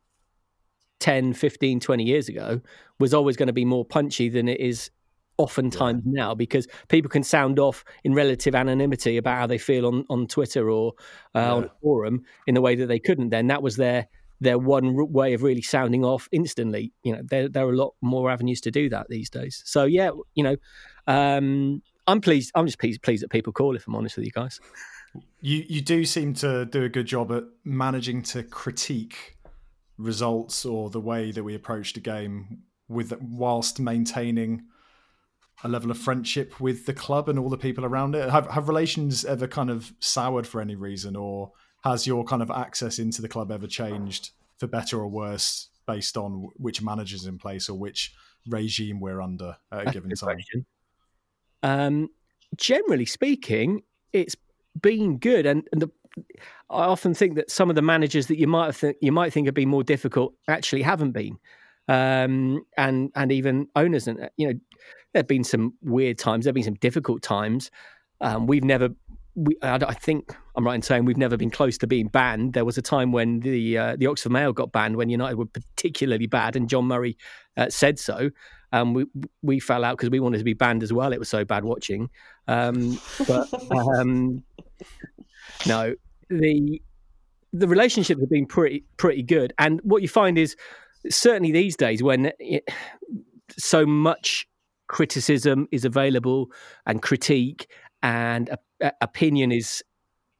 10, 15, 20 years ago was always going to be more punchy than it is oftentimes now because people can sound off in relative anonymity about how they feel on, on Twitter or uh, on a forum in the way that they couldn't then. That was their their one way of really sounding off instantly. You know, there there are a lot more avenues to do that these days. So yeah, you know, um, I'm pleased. I'm just pleased pleased that people call. If I'm honest with you guys. You you do seem to do a good job at managing to critique results or the way that we approach the game with whilst maintaining a level of friendship with the club and all the people around it. Have have relations ever kind of soured for any reason, or has your kind of access into the club ever changed for better or worse based on which manager's in place or which regime we're under at a That's given time? question. Um, generally speaking, it's been good, and, and the, I often think that some of the managers that you might have th- you might think have been more difficult actually haven't been, um, and and even owners, and uh, you know, there've been some weird times, there've been some difficult times. Um, we've never. We, I, I think I'm right in saying we've never been close to being banned. There was a time when the uh, the Oxford Mail got banned when United were particularly bad, and John Murray uh, said so. Um, we we fell out because we wanted to be banned as well. It was so bad watching. Um, but um, no, the the relationships have been pretty pretty good. And what you find is certainly these days when it, so much criticism is available and critique and a, a- opinion is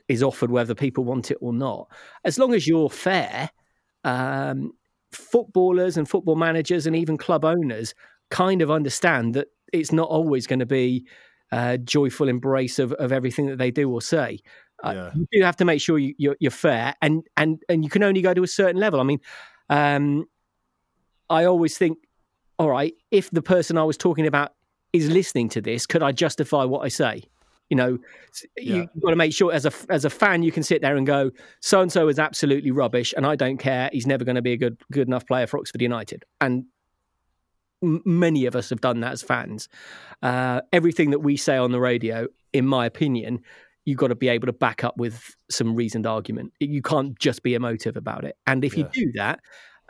is offered whether people want it or not. As long as you're fair, um, footballers and football managers and even club owners kind of understand that it's not always going to be a joyful embrace of, of everything that they do or say. Uh, you do have to make sure you, you're, you're fair, and and and you can only go to a certain level. I mean, um, I always think, all right, if the person I was talking about is listening to this, could I justify what I say? You know, Yeah. you, you've got to make sure as a as a fan you can sit there and go, so and so is absolutely rubbish, and I don't care. He's never going to be a good good enough player for Oxford United, and m- many of us have done that as fans. Uh, everything that we say on the radio, in my opinion, you've got to be able to back up with some reasoned argument. You can't just be emotive about it. And if Yeah. you do that,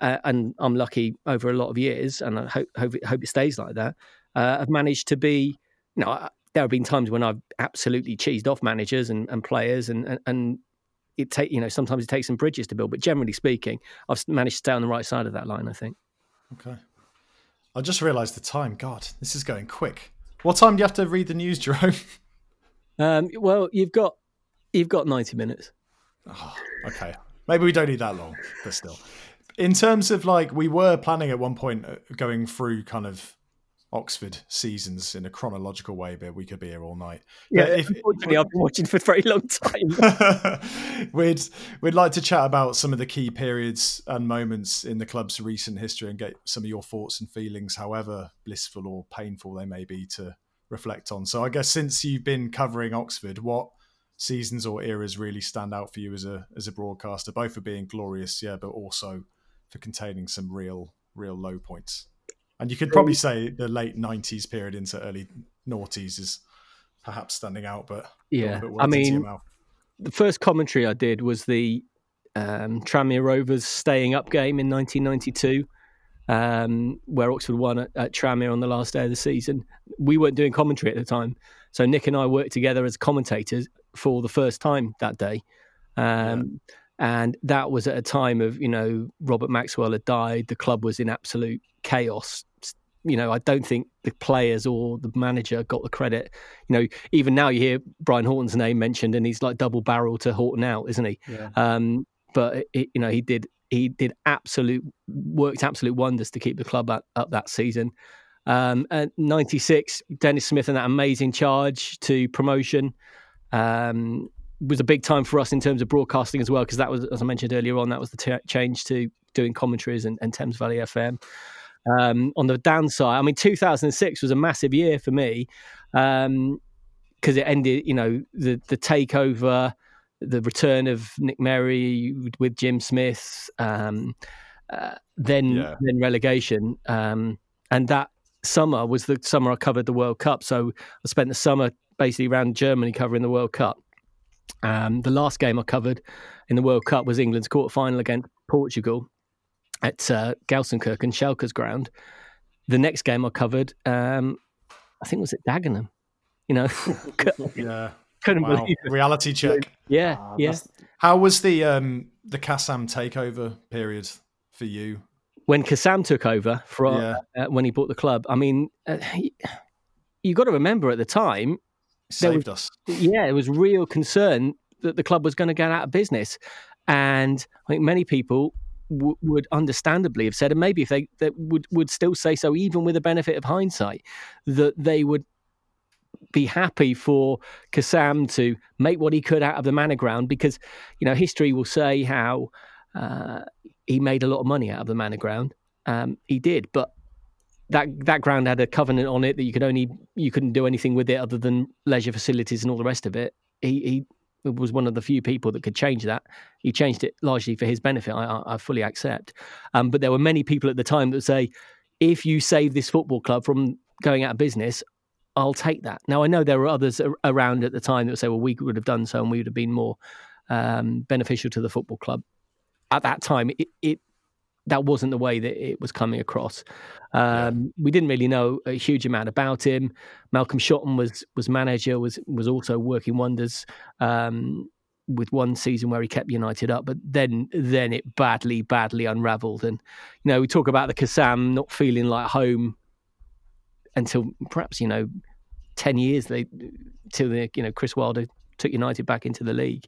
uh, and I'm lucky over a lot of years, and I hope hope it, hope it stays like that. Uh, I've managed to be, you know, I, there have been times when I've absolutely cheesed off managers and, and players, and and, and it take you know sometimes it takes some bridges to build, but generally speaking, I've managed to stay on the right side of that line. I think. Okay. I just realised the time. God, this is going quick. What time do you have to read the news, Jerome? Um, well, you've got you've got ninety minutes. Oh, okay. Maybe we don't need that long, but still. In terms of like, we were planning at one point uh, going through kind of Oxford seasons in a chronological way, but we could be here all night. Yeah, But if- unfortunately, I've been watching for a very long time. we'd we'd like to chat about some of the key periods and moments in the club's recent history and get some of your thoughts and feelings, however blissful or painful they may be, to reflect on. So, I guess since you've been covering Oxford, what seasons or eras really stand out for you as a as a broadcaster, both for being glorious, yeah, but also for containing some real real low points? And you could probably say the late '90s period into early noughties is perhaps standing out, but Yeah, I words into your mean, the first commentary I did was the um, Tranmere Rovers staying up game in 1992, um, where Oxford won at, at Tranmere on the last day of the season. We weren't doing commentary at the time, so Nick and I worked together as commentators for the first time that day. Um, And that was at a time of, you know, Robert Maxwell had died. The club was in absolute chaos. You know, I don't think the players or the manager got the credit. You know, even now you hear Brian Horton's name mentioned, and he's like double barrel to Horton out, isn't he? Yeah. Um, but it, you know, he did he did absolute worked absolute wonders to keep the club up, up that season. Um, and '96, Dennis Smith and that amazing charge to promotion um, was a big time for us in terms of broadcasting as well, because that was, as I mentioned earlier on, that was the t- change to doing commentaries and, and Thames Valley FM. Um, on the downside, I mean, 2006 was a massive year for me because it ended, you know, the the takeover, the return of Nick Merry with Jim Smith, um, uh, then Yeah. then relegation, um, and that summer was the summer I covered the World Cup. So I spent the summer basically around Germany covering the World Cup. Um, the last game I covered in the World Cup was England's quarter final against Portugal at uh, Gelsenkirchen, Schalke's ground. The next game I covered, um, I think was at Dagenham. You know, Yeah. couldn't Wow. believe it. Reality check. Yeah, Ah, yeah. How was the um the Kassam takeover period for you? When Kassam took over for Yeah. uh, when he bought the club, I mean, uh, you got to remember at the time, Saved us. yeah, it was real concern that the club was going to get out of business, and I think many people w- would understandably have said, and maybe if they, they would would still say so, even with the benefit of hindsight, that they would be happy for Kassam to make what he could out of the manor ground because you know history will say how uh, he made a lot of money out of the manor ground. Um, he did, but that that ground had a covenant on it that you could only you couldn't do anything with it other than leisure facilities and all the rest of it. He he was one of the few people that could change that. He changed it largely for his benefit. I, I, fully accept. Um, but there were many people at the time that say, if you save this football club from going out of business, I'll take that. Now I know there were others around at the time that would say, well, we would have done so and we would have been more um, beneficial to the football club. At that time, it, it that wasn't the way that it was coming across. Um, We didn't really know a huge amount about him. Malcolm Shotton was was manager, was was also working wonders um, with one season where he kept United up, but then then it badly badly unravelled. And you know, we talk about the Kassam not feeling like home until perhaps you know ten years they till the you know Chris Wilder took United back into the league.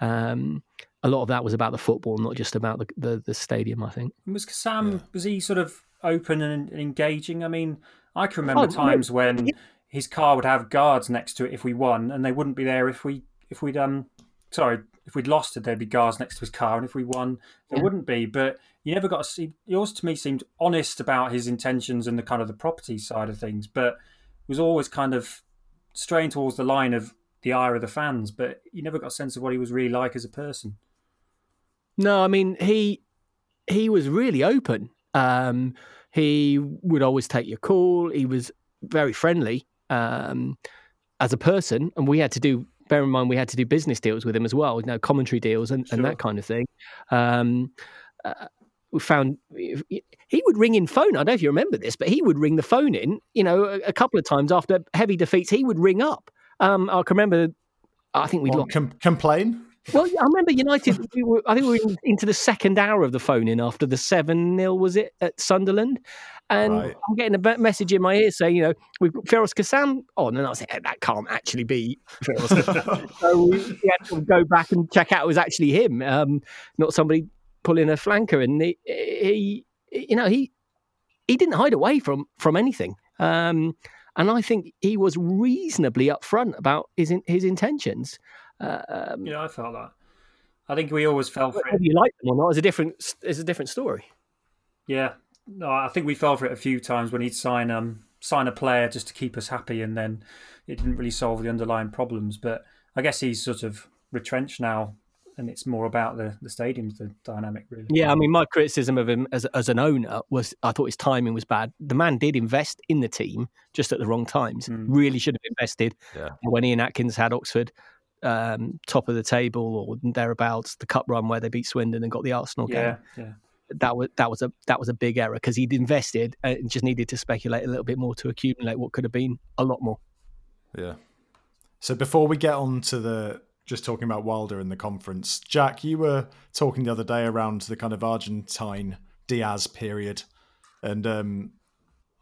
Um, a lot of that was about the football, not just about the the, the stadium. I think. Was Sam? Yeah. Was he sort of open and, and engaging? I mean, I can remember Oh, times when his car would have guards next to it if we won, and they wouldn't be there if we if we'd um sorry if we'd lost it, there'd be guards next to his car, and if we won, there Yeah. wouldn't be. But you never got to see. He always to me seemed honest about his intentions and the kind of the property side of things, but was always kind of straying towards the line of the ire of the fans. But you never got a sense of what he was really like as a person. No, I mean he he was really open. Um, he would always take your call. He was very friendly um, as a person, and we had to do. Bear in mind, we had to do business deals with him as well, you know, commentary deals and, and that kind of thing. Um, uh, we found he would ring in phone. I don't know if you remember this, but he would ring the phone in. You know, a, a couple of times after heavy defeats, he would ring up. Um, I can remember. I think lost. com- complain? Well, I remember United. We were, I think we were into the second hour of the phone in after the seven 0 was it at Sunderland, and Right. I'm getting a message in my ear saying, you know, we've got Firoz Kassam on, and I was like, "Eh, that can't actually be. So we, we had to go back and check out it was actually him, um, not somebody pulling a flanker, and he, he, you know, he he didn't hide away from from anything. Um, and I think he was reasonably upfront about his his intentions. Uh, um, Yeah, I felt that. I think we always fell for it. you like them or not is a different is a different story. Yeah, no, I think we fell for it a few times when he'd sign um sign a player just to keep us happy, and then it didn't really solve the underlying problems. But I guess he's sort of retrenched now, and it's more about the the stadium's the dynamic, really. Yeah, I mean, my criticism of him as as an owner was I thought his timing was bad. The man did invest in the team just at the wrong times. Mm. Really should have invested Yeah. when Ian Atkins had Oxford um, top of the table or thereabouts. The cup run where they beat Swindon and got the Arsenal yeah, game. yeah. That was that was a that was a big error because he'd invested and just needed to speculate a little bit more to accumulate what could have been a lot more. Yeah. So before we get on to the just talking about Wilder in the conference, Jack, you were talking the other day around the kind of Argentine Diaz period, and um,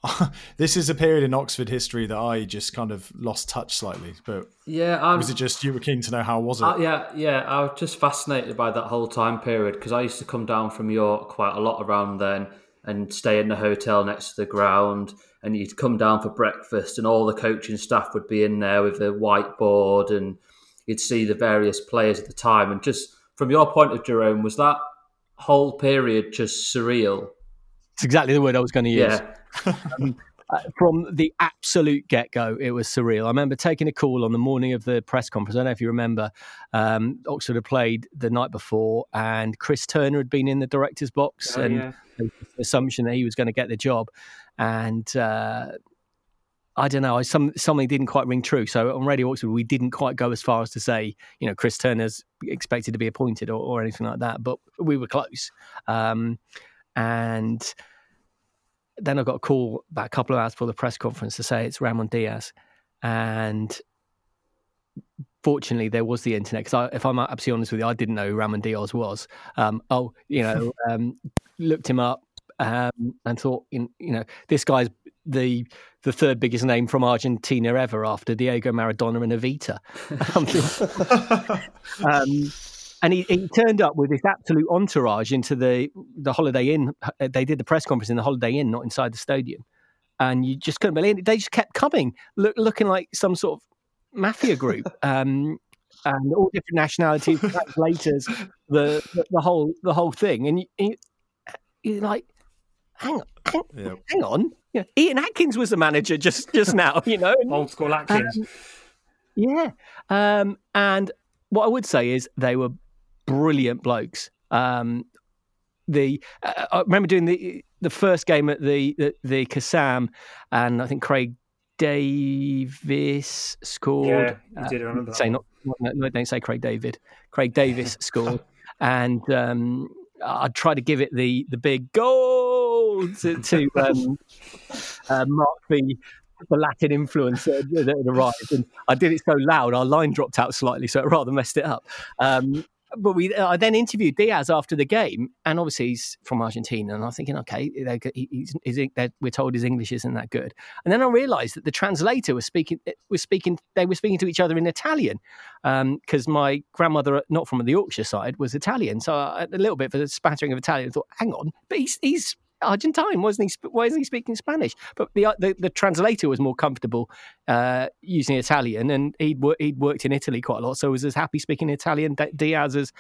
this is a period in Oxford history that I just kind of lost touch slightly. But Yeah, I'm, was it just you were keen to know how was it? Uh, yeah, yeah. I was just fascinated by that whole time period because I used to come down from York quite a lot around then and stay in the hotel next to the ground. And you'd come down for breakfast, and all the coaching staff would be in there with a whiteboard, and you'd see the various players at the time. And just from your point of Jerome, was that whole period just surreal? It's exactly the word I was going to use. Yeah, uh, from the absolute get go, it was surreal. I remember taking a call on the morning of the press conference. I don't know if you remember. Um, Oxford had played the night before, and Chris Turner had been in the director's box, Oh, and yeah. the assumption that he was going to get the job. And uh, I don't know, I, some something didn't quite ring true. So on Radio Oxford, we didn't quite go as far as to say, you know, Chris Turner's expected to be appointed or, or anything like that, but we were close. Um, and then I got a call about a couple of hours before the press conference to say it's Ramon Diaz, and fortunately there was the internet because if I'm absolutely honest with you, I didn't know who Ramon Diaz was. Um, oh, you know, um, looked him up um, and thought, you know, this guy's the the third biggest name from Argentina ever after Diego Maradona and Evita. and he, he turned up with this absolute entourage into the the Holiday Inn. They did the press conference in the Holiday Inn, not inside the stadium. And you just couldn't believe it. They just kept coming, look, looking like some sort of mafia group. Um, and all different nationalities, translators, the, the the whole the whole thing. And you, you, you're like, hang on, hang, yeah. hang on. You know, Ian Atkins was the manager just just now, you know. Old school Atkins. um, yeah. Um, and what I would say is they were brilliant blokes. Um, the uh, I remember doing the the first game at the the, the Kassam, and I think Craig Davis scored. yeah, you did remember that. say not no, don't say Craig David. Craig Davis scored, and um, I tried to give it the the big goal to, to um, uh, mark the the Latin influence that, that had arrived, and I did it so loud our line dropped out slightly, so it rather messed it up. Um, but we, I then interviewed Diaz after the game, and obviously he's from Argentina, and I'm thinking, okay, he's, he's, we're told his English isn't that good, and then I realised that the translator was speaking was speaking they were speaking to each other in Italian, because um, my grandmother, not from the Yorkshire side, was Italian, so I, a little bit of a spattering of Italian. I thought, hang on, but he's he's Argentine, wasn't he? Why isn't he speaking Spanish? But the the, the translator was more comfortable uh, using Italian, and he'd he'd worked in Italy quite a lot, so was as happy speaking Italian Diaz as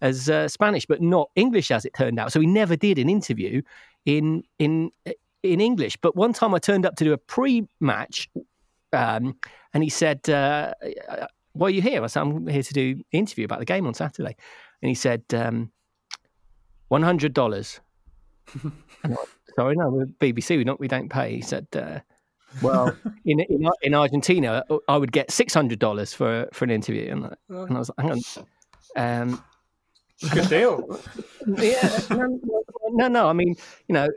as uh, Spanish, but not English as it turned out. So he never did an interview in in in English. But one time I turned up to do a pre-match, um, and he said, uh, "Why are you here?" I said, "I'm here to do an interview about the game on Saturday," and he said, um, 100 dollars." Sorry, no, we're BBC. We don't we don't pay. He said, uh, "Well, in, in in Argentina, I would get six hundred dollars for for an interview." And, and, I was like, "Hang on." Um, Good deal. yeah, no, no, no. I mean, you know,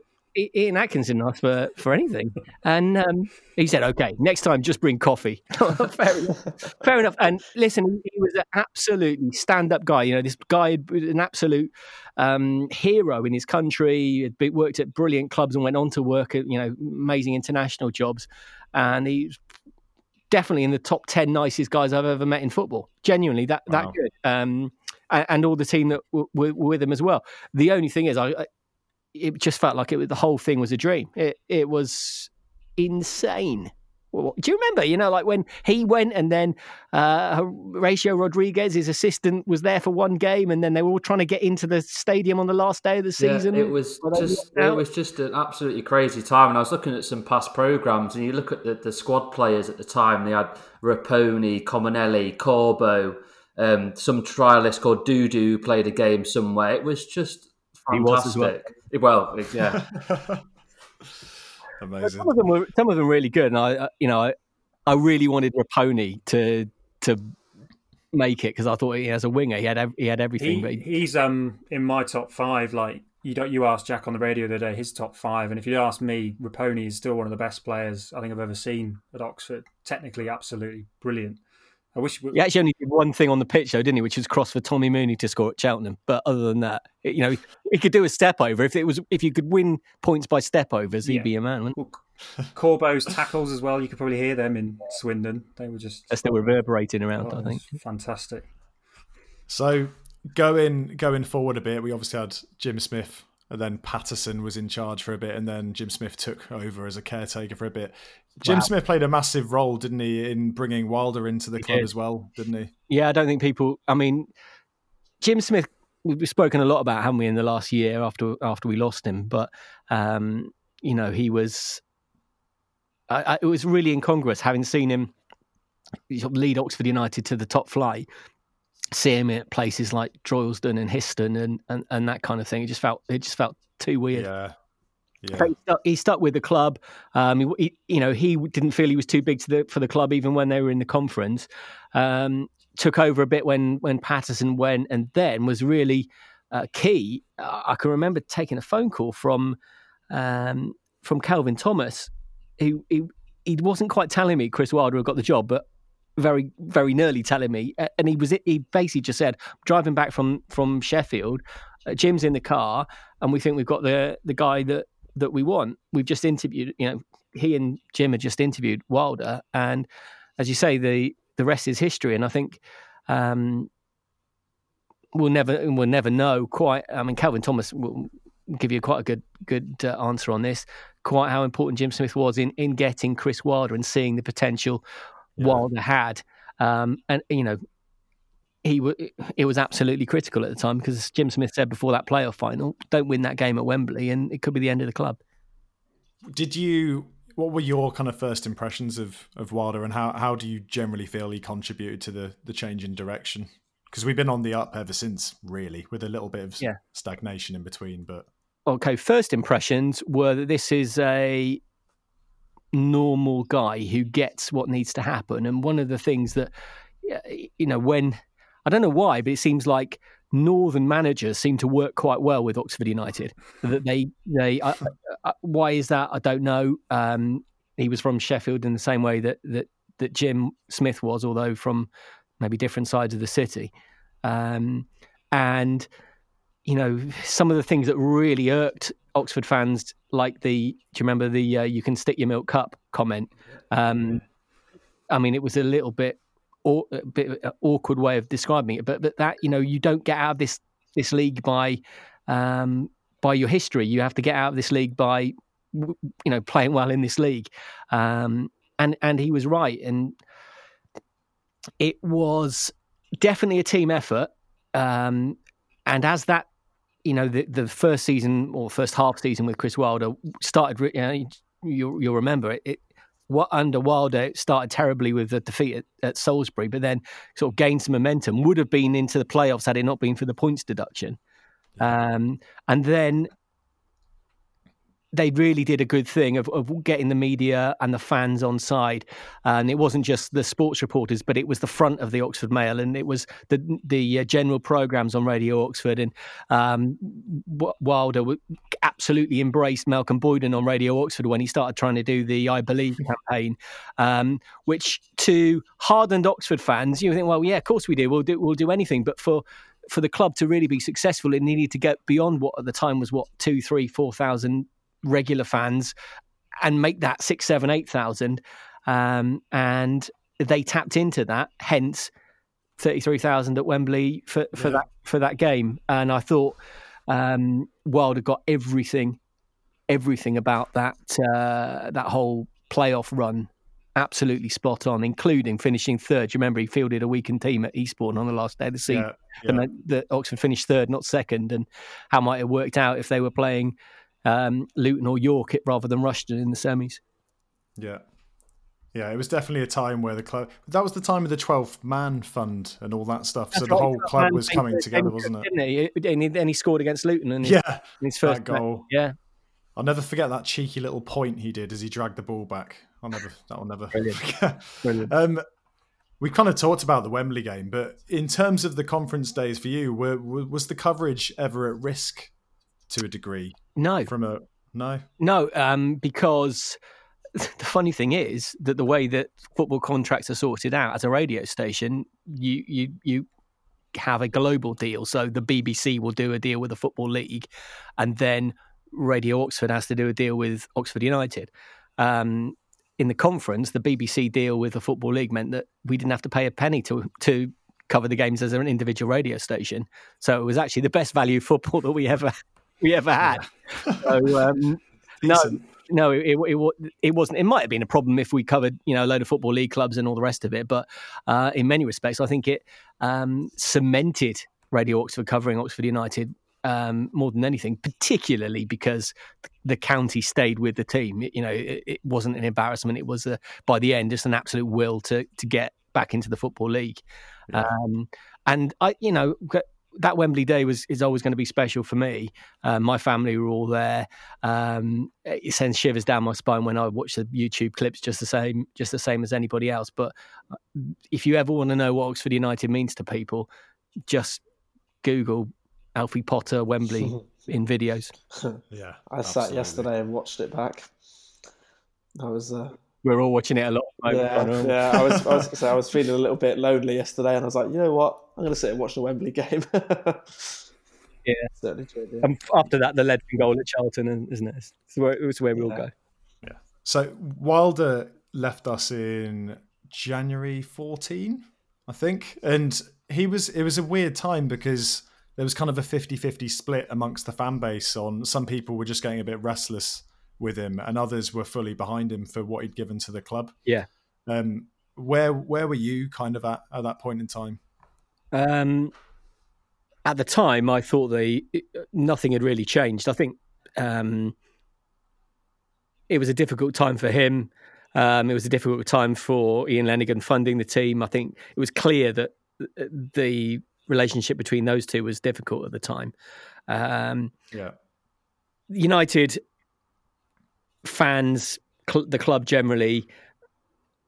Ian Atkinson asked for, for anything. And um, he said, okay, next time just bring coffee. Fair enough. Fair enough. And listen, he was an absolutely stand up guy. You know, this guy was an absolute um, hero in his country, He worked at brilliant clubs and went on to work at, you know, amazing international jobs. And he's definitely in the top 10 nicest guys I've ever met in football. Genuinely, that, that wow. good. Um, and, all the team that were, with him as well. The only thing is, I, it just felt like it was, the whole thing was a dream. It it was insane. Do you remember? You know, like when he went and then uh, Horacio Rodriguez, his assistant, was there for one game, and then they were all trying to get into the stadium on the last day of the season. Yeah, it was just it was just an absolutely crazy time. And I was looking at some past programs, and you look at the, the squad players at the time. They had Raponi, Cominelli, Corbo, um, some trialist called Dudu played a game somewhere. It was just fantastic. He was as well. Well, yeah. Amazing. Some of them were some of them really good, and I, you know, I, I really wanted Raponi to to make it because I thought he has a winger. He had he had everything. He, but he... he's um in my top five. Like you don't you asked Jack on the radio the other day his top five, and if you ask me, Raponi is still one of the best players I think I've ever seen at Oxford. Technically, absolutely brilliant. I wish we... he actually only did one thing on the pitch, though, didn't he? Which was cross for Tommy Mooney to score at Cheltenham. But other than that, it, you know, he could do a step over. If it was, if you could win points by step overs, he'd yeah. be a man. Well, Corbo's tackles as well. You could probably hear them in Swindon. They were just they're still reverberating around. Oh, I think fantastic. So going going forward a bit, we obviously had Jim Smith and then Patterson was in charge for a bit, and then Jim Smith took over as a caretaker for a bit. Jim wow. Smith played a massive role, didn't he, in bringing Wilder into the he club did. as well, didn't he? Yeah, I don't think people. I mean, Jim Smith. We've spoken a lot about, haven't we, in the last year after after we lost him? But um, you know, he was. I, I, it was really incongruous having seen him lead Oxford United to the top flight see him at places like Droylsden and Histon and, and, and that kind of thing. It just felt it just felt too weird. Yeah. Yeah. He stuck, he, stuck, with the club. Um, he, you know, he didn't feel he was too big the, for the club, even when they were in the conference. Um, took over a bit when when Patterson went, and then was really uh, key. I can remember taking a phone call from um, from Kelvin Thomas. He, he he wasn't quite telling me Chris Wilder had got the job, but very very nearly telling me, and he was he basically just said, driving back from from Sheffield, uh, Jim's in the car, and we think we've got the the guy that that we want. We've just interviewed, you know, he and Jim had just interviewed Wilder, and as you say, the the rest is history. And I think um, we'll never we'll never know quite. I mean, Kelvin Thomas will give you quite a good good uh, answer on this. Quite how important Jim Smith was in in getting Chris Wilder and seeing the potential yeah. Wilder had. Um, and you know, he w- it was absolutely critical at the time because Jim Smith said before that playoff final, don't win that game at Wembley, and it could be the end of the club. Did you? What were your kind of first impressions of of Wilder, and how how do you generally feel he contributed to the the change in direction? Because we've been on the up ever since, really, with a little bit of yeah. stagnation in between. But okay, first impressions were that this is a normal guy who gets what needs to happen, and one of the things that you know when I don't know why, but it seems like northern managers seem to work quite well with Oxford United. That they they uh, uh, why is that? I don't know. Um, he was from Sheffield in the same way that that that Jim Smith was, although from maybe different sides of the city. Um, and you know some of the things that really irked Oxford fans, like the do you remember the uh, "you can stick your milk cup" comment? Um, I mean, it was a little bit a bit awkward way of describing it, but but that you know you don't get out of this this league by um, by your history. You have to get out of this league by you know playing well in this league, um, and and he was right, and it was definitely a team effort. Um, and as that, you know, the the first season or first half season with Chris Wilder started, you know, you'll, you'll remember it, it what under Wilder started terribly with the defeat at, at, Salisbury, but then sort of gained some momentum. Would have been into the playoffs had it not been for the points deduction. Um, and then they really did a good thing of, of getting the media and the fans on side. And it wasn't just the sports reporters, but it was the front of the Oxford Mail and it was the the uh, general programs on Radio Oxford. And um, Wilder absolutely embraced Malcolm Boyden on Radio Oxford when he started trying to do the I Believe campaign, um, which to hardened Oxford fans, you think, well, yeah, of course we do. We'll do we'll do anything. But for for the club to really be successful, it needed to get beyond what at the time was what two, three, four thousand regular fans and make that six, seven, eight thousand. Um, and they tapped into that, hence thirty three thousand at Wembley for, for yeah. that for that game. And I thought um, Wilder got everything, everything about that uh, that whole playoff run absolutely spot on, including finishing third. You remember he fielded a weakened team at Eastbourne on the last day of the season, yeah, yeah. and that Oxford finished third, not second, and how might it have worked out if they were playing um, Luton or York rather than Rushden in the semis. Yeah. Yeah, it was definitely a time where the club. That was the time of the 12th man fund and all that stuff. That's so right. the whole club was coming together, wasn't it? Didn't he? And, he? and he scored against Luton. And yeah, in his first goal. Yeah, I'll never forget that cheeky little point he did as he dragged the ball back. I'll never. That will never. Brilliant. Brilliant. Um, we kind of talked about the Wembley game, but in terms of the conference days for you, were, was the coverage ever at risk to a degree? No. From a no. No, um, because the funny thing is that the way that football contracts are sorted out as a radio station, you you you have a global deal. So the BBC will do a deal with the football league, and then Radio Oxford has to do a deal with Oxford United. Um, in the conference, the BBC deal with the football league meant that we didn't have to pay a penny to to cover the games as an individual radio station. So it was actually the best value football that we ever we ever had. Yeah. so, um, no, no, it, it, it wasn't. It might have been a problem if we covered, you know, a load of football league clubs and all the rest of it. But uh, in many respects, I think it um, cemented Radio Oxford covering Oxford United um, more than anything, particularly because the county stayed with the team. It, you know, it, it, wasn't an embarrassment. It was a, by the end just an absolute will to to get back into the football league. Yeah. Um, and I, you know, that Wembley day was is always going to be special for me. Um, my family were all there. Um, it sends shivers down my spine when I watch the YouTube clips, just the same, just the same as anybody else. But uh, if you ever want to know what Oxford United means to people, just Google Alfie Potter Wembley in videos. yeah, I sat yesterday and watched it back. I was. Uh we're all watching it a lot. Yeah, yeah. I was, I was, so I was feeling a little bit lonely yesterday, and I was like, you know what, I'm going to sit and watch the Wembley game. yeah, certainly true. And after that, the Ledford goal at Charlton, and isn't it? It's where, it's where we'll go. Yeah. So Wilder left us in January 14, I think, and he was. It was a weird time because there was kind of a 50-50 split amongst the fan base. On some people were just getting a bit restless with him, and others were fully behind him for what he'd given to the club. Yeah. Um, where where were you kind of at at that point in time? Um, at the time, I thought the nothing had really changed. I think um, it was a difficult time for him. Um, it was a difficult time for Ian Lenagan funding the team. I think it was clear that the relationship between those two was difficult at the time. Um, yeah. United fans, cl- the club generally,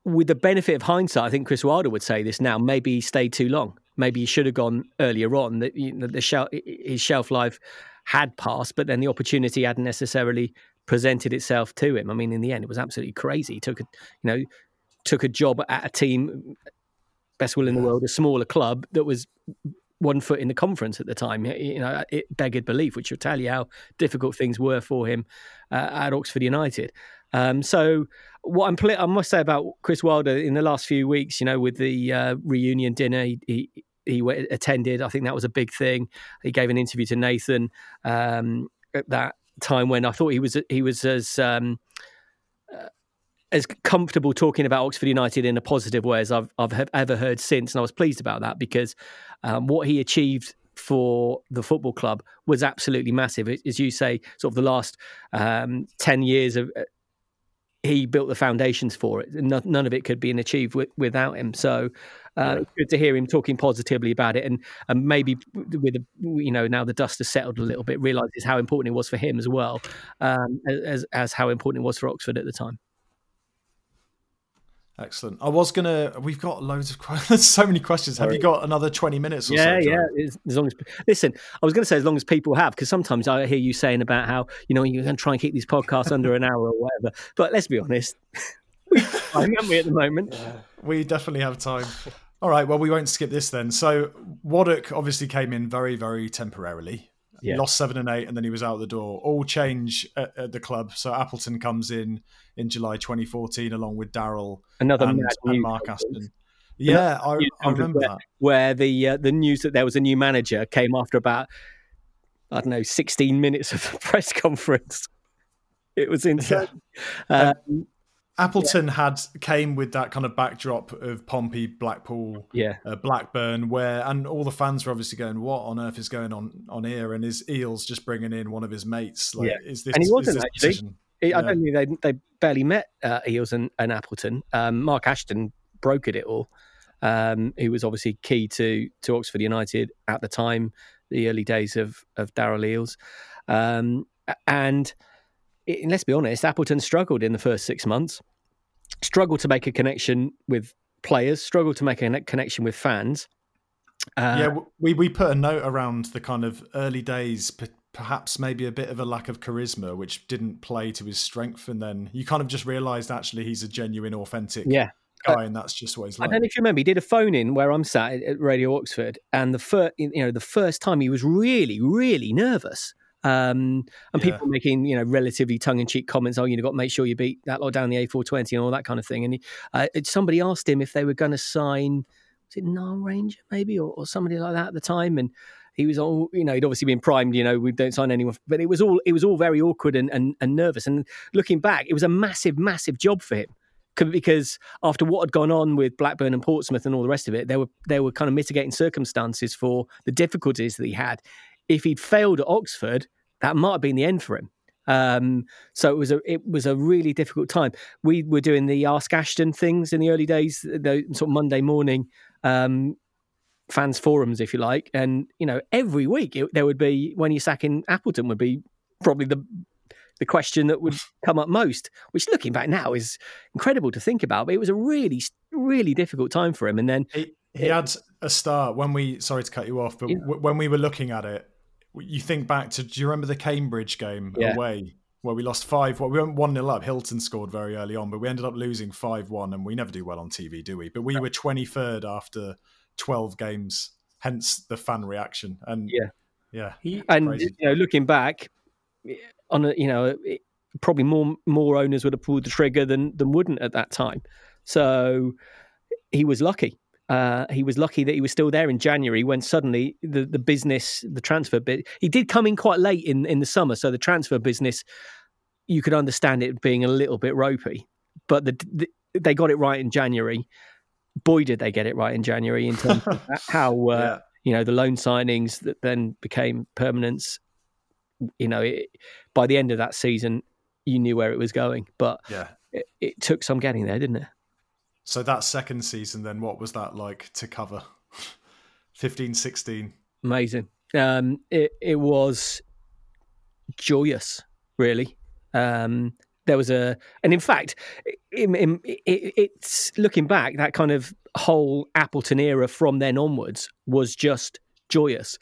with the benefit of hindsight, I think Chris Wilder would say this now. Maybe he stayed too long. Maybe he should have gone earlier on. That you know, the shelf, his shelf life had passed, but then the opportunity hadn't necessarily presented itself to him. I mean, in the end, it was absolutely crazy. He took a, you know, took a job at a team, best will in the world, a smaller club that was one foot in the conference at the time. You know, it beggared belief, which will tell you how difficult things were for him uh, at Oxford United. Um, so, what I'm I must say about Chris Wilder in the last few weeks, you know, with the uh, reunion dinner he, he, he attended, I think that was a big thing. He gave an interview to Nathan um, at that time when I thought he was he was as um, uh, as comfortable talking about Oxford United in a positive way as I've I've ever heard since, and I was pleased about that because um, what he achieved for the football club was absolutely massive. As you say, sort of the last um, ten years of. He built the foundations for it. None of it could be achieved without him. So uh, it's good to hear him talking positively about it, and and maybe with you know now the dust has settled a little bit, realizes how important it was for him as well um, as as how important it was for Oxford at the time. Excellent. I was gonna. We've got loads of questions. so many questions. Have you got another twenty minutes? Or yeah, so, yeah. As long as listen, I was going to say as long as people have, because sometimes I hear you saying about how you know you're going to try and keep these podcasts under an hour or whatever. But let's be honest, I'm we at the moment. Yeah, we definitely have time. All right. Well, we won't skip this then. So Waddock obviously came in very, very temporarily. Yeah. Lost seven and eight, and then he was out the door. All change at, at the club. So Appleton comes in in July 2014, along with Daryl, another and, and Mark Ashton. Yeah, I, I, remember where, that. Where the uh, the news that there was a new manager came after about I don't know 16 minutes of the press conference. It was insane. Yeah. Um, Appleton yeah. had came with that kind of backdrop of Pompey, Blackpool, yeah, uh, Blackburn, where and all the fans were obviously going, "What on earth is going on on here?" And is Eales just bringing in one of his mates? Like, yeah. is this? And he wasn't actually. yeah. I don't think they they barely met uh, Eales and, and Appleton. Um, Mark Ashton brokered it all. Um, he was obviously key to to Oxford United at the time, the early days of of Daryl Eales, um, and it, let's be honest, Appleton struggled in the first six months, struggled to make a connection with players, struggle to make a connection with fans. Uh, yeah, we we put a note around the kind of early days, perhaps maybe a bit of a lack of charisma, which didn't play to his strength, and then you kind of just realised actually he's a genuine, authentic yeah. guy, and that's just what he's like. I don't know if you remember, he did a phone in where I'm sat at Radio Oxford, and the first, you know, the first time he was really, really nervous. Um, and yeah. people making you know relatively tongue in cheek comments. Oh, you've got to make sure you beat that lot down the A420 and all that kind of thing. And he, uh, somebody asked him if they were going to sign, was it Nile Ranger maybe or, or somebody like that at the time, and he was all you know he'd obviously been primed you know we don't sign anyone but it was all it was all very awkward and, and, and nervous and looking back it was a massive massive job for him because after what had gone on with Blackburn and Portsmouth and all the rest of it, there were there were kind of mitigating circumstances for the difficulties that he had if he'd failed at Oxford, that might have been the end for him. Um, so it was a it was a really difficult time. We were doing the Ask Ashton things in the early days, the sort of Monday morning um, fans forums, if you like, and you know every week it, there would be when you're sacking Appleton would be probably the the question that would come up most. Which looking back now is incredible to think about, but it was a really really difficult time for him. And then he, he it, had a start when we sorry to cut you off, but yeah. w- when we were looking at it you think back to do you remember the Cambridge game yeah. away where we lost five well we went one nil up. Hylton scored very early on but we ended up losing five one and we never do well on TV do we? But we were 23rd after 12 games hence the fan reaction and yeah. yeah and crazy. you know looking back eh, on a you know it, probably more more owners would have pulled the trigger than than wouldn't at that time. So he was lucky uh, he was lucky that he was still there in January when suddenly the, the business, the transfer bit, he did come in quite late in, in the summer. So the transfer business, you could understand it being a little bit ropey, but the, the, they got it right in January. Boy, did they get it right in January in terms of how, uh, yeah. you know, the loan signings that then became permanents. You know, it, by the end of that season, you knew where it was going, but yeah. it, it took some getting there, didn't it? So that second season, then what was that like to cover? 15, 16. Amazing. Um, it, it was joyous, really. Um, there was a, and in fact, in, in, it, it's looking back, that kind of whole Appleton era from then onwards was just joyous.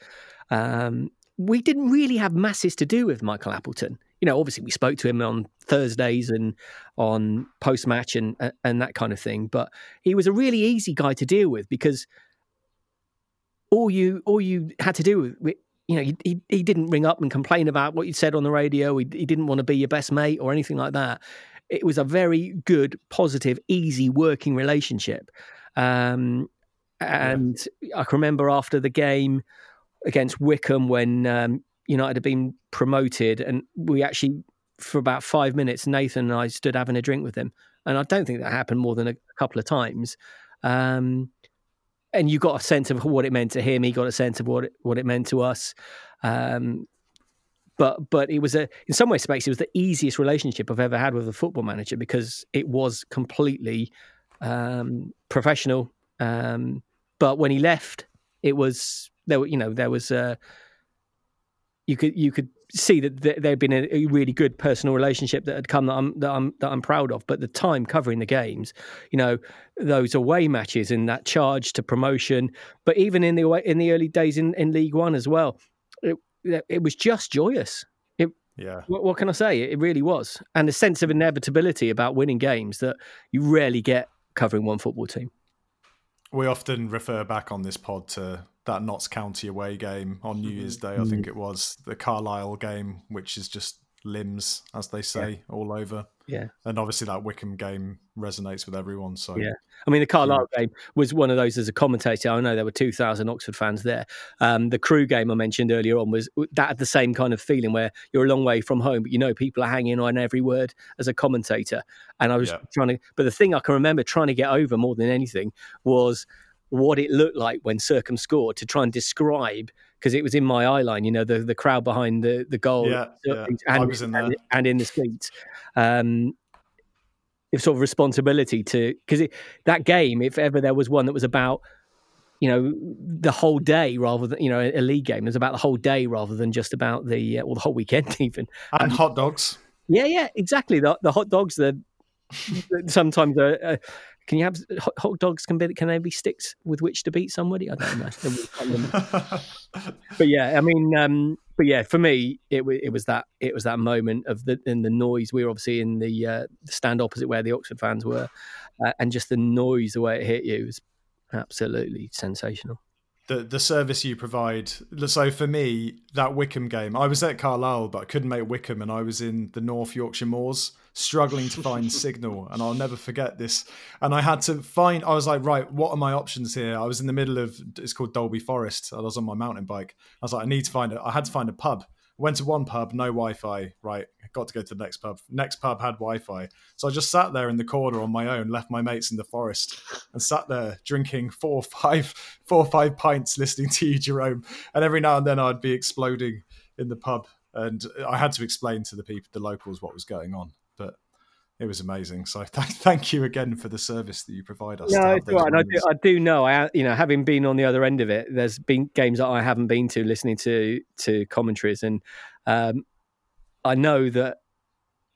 Um, we didn't really have masses to do with Michael Appleton you know, obviously we spoke to him on Thursdays and on post match and and that kind of thing. But he was a really easy guy to deal with because all you all you had to do with you know, he, he didn't ring up and complain about what you said on the radio. He, he didn't want to be your best mate or anything like that. It was a very good, positive, easy working relationship. Um, and yeah. I can remember after the game against Wycombe when um, United had been promoted, and we actually, for about five minutes, Nathan and I stood having a drink with him. And I don't think that happened more than a, couple of times. Um, and you got a sense of what it meant to him. He got a sense of what it, what it meant to us. Um, but but it was a in some ways, it was the easiest relationship I've ever had with a football manager because it was completely um, professional. Um, but when he left, it was there. You know, there was a you could you could see that there had been a, really good personal relationship that had come that I'm that I'm that I'm proud of. But the time covering the games, you know, those away matches and that charge to promotion, but even in the in the early days in, in League One as well, it it was just joyous. It, yeah. What, what can I say? It really was, and a sense of inevitability about winning games that you rarely get covering one football team. We often refer back on this pod to that Notts County away game on New Year's Day. I think mm. it was the Carlisle game, which is just limbs, as they say, yeah. all over. Yeah. And obviously that Wycombe game resonates with everyone. So yeah, I mean the Carlisle yeah. game was one of those as a commentator. I know there were two thousand Oxford fans there. Um, the Crewe game I mentioned earlier on was that had the same kind of feeling where you're a long way from home, but you know people are hanging on every word as a commentator. And I was yeah. trying to, but the thing I can remember trying to get over more than anything was what it looked like when Circum scored to try and describe because it was in my eye line, you know, the, the crowd behind the, the goal yeah, yeah. And, in and, and, in the streets. Um, it's sort of responsibility to because that game, if ever there was one that was about, you know, the whole day rather than you know a, league game, it was about the whole day rather than just about the uh, or the whole weekend even. And um, hot dogs. Yeah, yeah, exactly. The, the hot dogs, the sometimes are, uh, can you have hot dogs? Can be can they be sticks with which to beat somebody? I don't know. but yeah, I mean, um, but yeah, for me, it was it was that it was that moment of the in the noise. We were obviously in the, uh, the stand opposite where the Oxford fans were, uh, and just the noise, the way it hit you, was absolutely sensational the the service you provide. So for me, that Wycombe game, I was at Carlisle, but I couldn't make Wycombe, and I was in the North Yorkshire Moors, struggling to find signal. And I'll never forget this. And I had to find. I was like, right, what are my options here? I was in the middle of it's called Dalby Forest. I was on my mountain bike. I was like, I need to find it. I had to find a pub. Went to one pub, no Wi-Fi. Right, got to go to the next pub. Next pub had Wi-Fi, so I just sat there in the corner on my own, left my mates in the forest, and sat there drinking four or five, four or five pints, listening to you, Jerome. And every now and then I'd be exploding in the pub, and I had to explain to the people, the locals, what was going on. But it was amazing. So th- thank you again for the service that you provide us. No, right. I do, I do know. I you know having been on the other end of it, there's been games that I haven't been to, listening to to commentaries, and um, I know that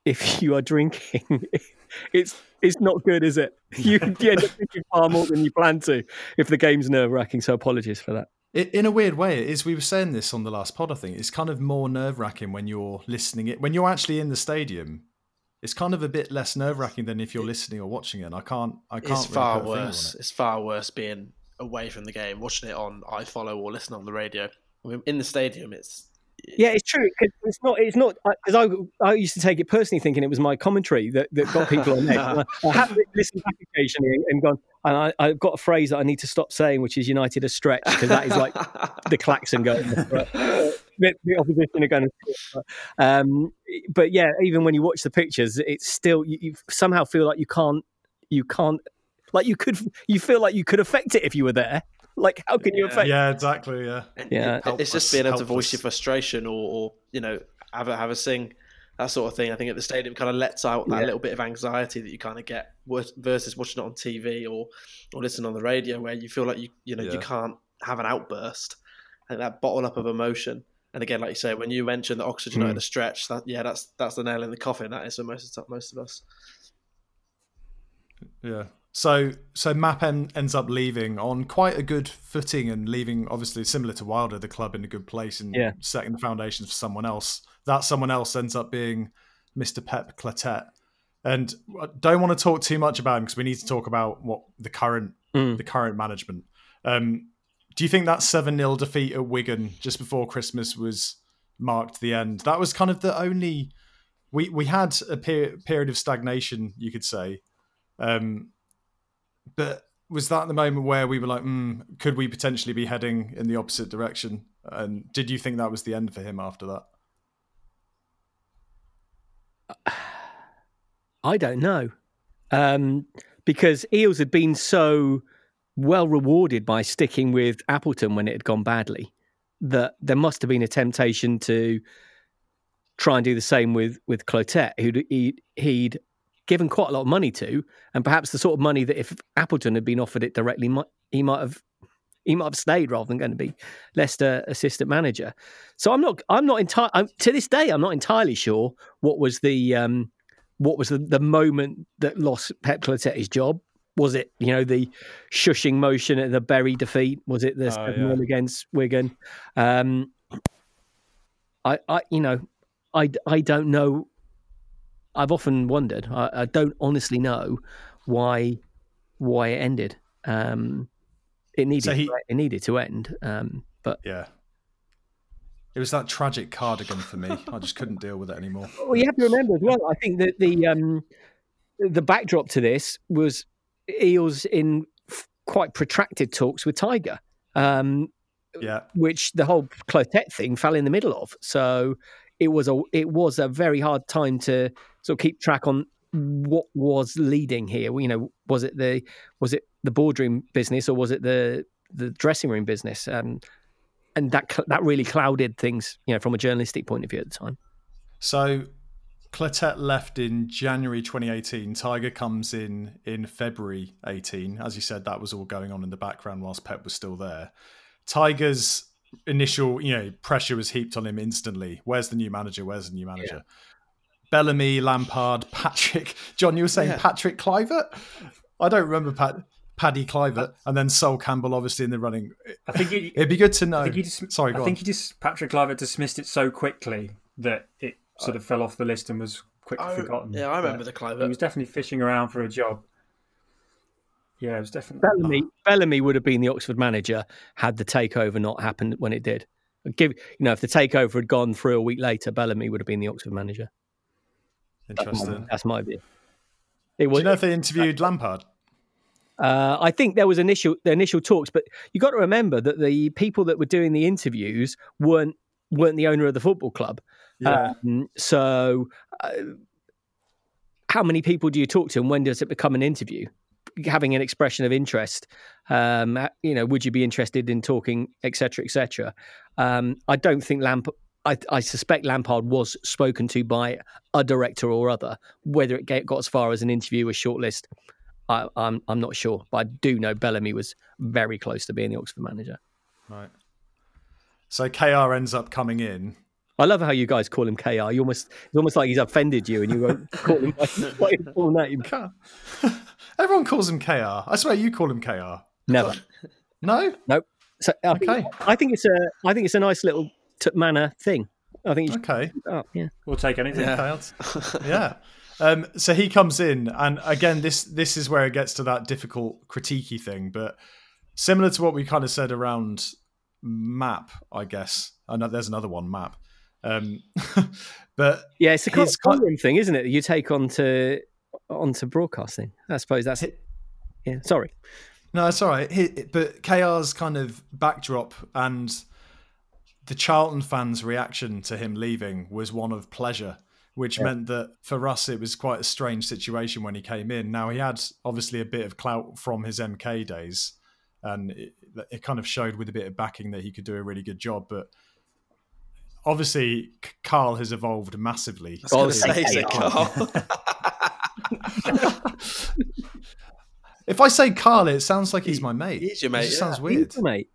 if you are drinking, it's it's not good, is it? You, you end up drinking far more than you plan to if the game's nerve wracking. So apologies for that. In a weird way, it is. We were saying this on the last pod. I think it's kind of more nerve wracking when you're listening it when you're actually in the stadium it's kind of a bit less nerve wracking than if you're listening or watching it. And I can't, I can't. It's really far worse. It. It's far worse being away from the game, watching it on iFollow or listening on the radio. I mean, in the stadium, it's yeah, it's true. It's not. It's not because I I used to take it personally, thinking it was my commentary that, that got people on edge. I, I have listened back occasionally and gone, and I, I've got a phrase that I need to stop saying, which is "United a stretch," because that is like the klaxon going. the, the opposition are going to. Um, but yeah, even when you watch the pictures, it's still you, you somehow feel like you can't. You can't. Like you could. You feel like you could affect it if you were there. Like, how can you affect? Yeah, exactly. Yeah, yeah. it's just being able to voice your frustration, or, or you know, have a have a sing, that sort of thing. I think at the stadium kind of lets out that yeah. little bit of anxiety that you kind of get versus watching it on TV or or listening on the radio, where you feel like you you know yeah. you can't have an outburst. and that bottle up of emotion. And again, like you say, when you mentioned the oxygen mm. out of the stretch, that yeah, that's that's the nail in the coffin. That is for most of most of us. Yeah, so so Map en- ends up leaving on quite a good footing and leaving obviously similar to Wilder the club in a good place and yeah. setting the foundations for someone else. That someone else ends up being Mr. Pep Clotet. And I don't want to talk too much about him because we need to talk about what the current mm. the current management. Um, do you think that 7 0 defeat at Wigan just before Christmas was marked the end? That was kind of the only. We, we had a per- period of stagnation, you could say. Um, but was that the moment where we were like, mm, could we potentially be heading in the opposite direction? And did you think that was the end for him after that? I don't know. Um, because Eales had been so well rewarded by sticking with Appleton when it had gone badly that there must have been a temptation to try and do the same with with Clotet, who he'd, he'd given quite a lot of money to, and perhaps the sort of money that if Appleton had been offered it directly, he might have he might have stayed rather than going to be Leicester assistant manager. So I'm not I'm not entirely to this day I'm not entirely sure what was the um, what was the, the moment that lost Pep Clotet his job. Was it you know the shushing motion at the Bury defeat? Was it the oh, seven yeah. against Wigan? Um, I I you know I I don't know. I've often wondered. I, I don't honestly know why why it ended. Um, it needed so he, it needed to end. Um, but yeah, it was that tragic cardigan for me. I just couldn't deal with it anymore. Well, you have to remember as well. I think that the um, the backdrop to this was Eales in f- quite protracted talks with Tiger. Um, yeah, which the whole Clotet thing fell in the middle of. So it was a it was a very hard time to sort of keep track on what was leading here. You know, was it the was it the boardroom business or was it the the dressing room business? Um, and that that really clouded things, you know, from a journalistic point of view at the time. So, Clotet left in January 2018. Tiger comes in in February 18. As you said, that was all going on in the background whilst Pep was still there. Tiger's initial, you know, pressure was heaped on him instantly. Where's the new manager? Where's the new manager? Yeah. Bellamy, Lampard, Patrick. John, you were saying yeah. Patrick Kluivert? I don't remember Pat. Paddy Kluivert, uh, and then Sol Campbell, obviously in the running. I think it, would be good to know. I think, he just, Sorry, I think he just Patrick Kluivert dismissed it so quickly that it sort of fell off the list and was quickly I, forgotten. Yeah, I remember the Kluivert. He was definitely fishing around for a job. Yeah, it was definitely Bellamy. Oh. Bellamy would have been the Oxford manager had the takeover not happened when it did. Give you know, if the takeover had gone through a week later, Bellamy would have been the Oxford manager. Interesting. That's my, view. It was, Do you know if they interviewed Lampard? Uh, I think there was initial the initial talks, but you got to remember that the people that were doing the interviews weren't weren't the owner of the football club. Yeah. Um, so, uh, how many people do you talk to, and when does it become an interview? Having an expression of interest, um, uh, you know, would you be interested in talking, etc., etc. Um, I don't think Lamp. I, I, suspect Lampard was spoken to by a director or other. Whether it got as far as an interview, or shortlist, I, am I'm, I'm not sure, but I do know Bellamy was very close to being the Oxford manager. Right. So KR ends up coming in. I love how you guys call him KR. You almost it's almost like he's offended you, and you won't call him by his full name. Everyone calls him KR. I swear you call him KR. Never. No. Nope. So I okay. Think, I think it's a I think it's a nice little t- manner thing. I think. Okay. Oh, yeah. We'll take anything. Yeah. yeah. Um, so he comes in, and again, this this is where it gets to that difficult critiquey thing. But similar to what we kind of said around map, I guess. I know there's another one, map. Um, but yeah, it's a kind of thing, isn't it? You take onto onto broadcasting. I suppose that's it. Yeah, sorry. No, it's all right. But KR's kind of backdrop and the Charlton fans' reaction to him leaving was one of pleasure which yeah. meant that for us it was quite a strange situation when he came in. Now he had obviously a bit of clout from his MK days, and it, it kind of showed with a bit of backing that he could do a really good job. But obviously, Karl has evolved massively. I was going say, Karl. if I say Karl, it sounds like he's my mate. He's your mate. It yeah. sounds weird. mate.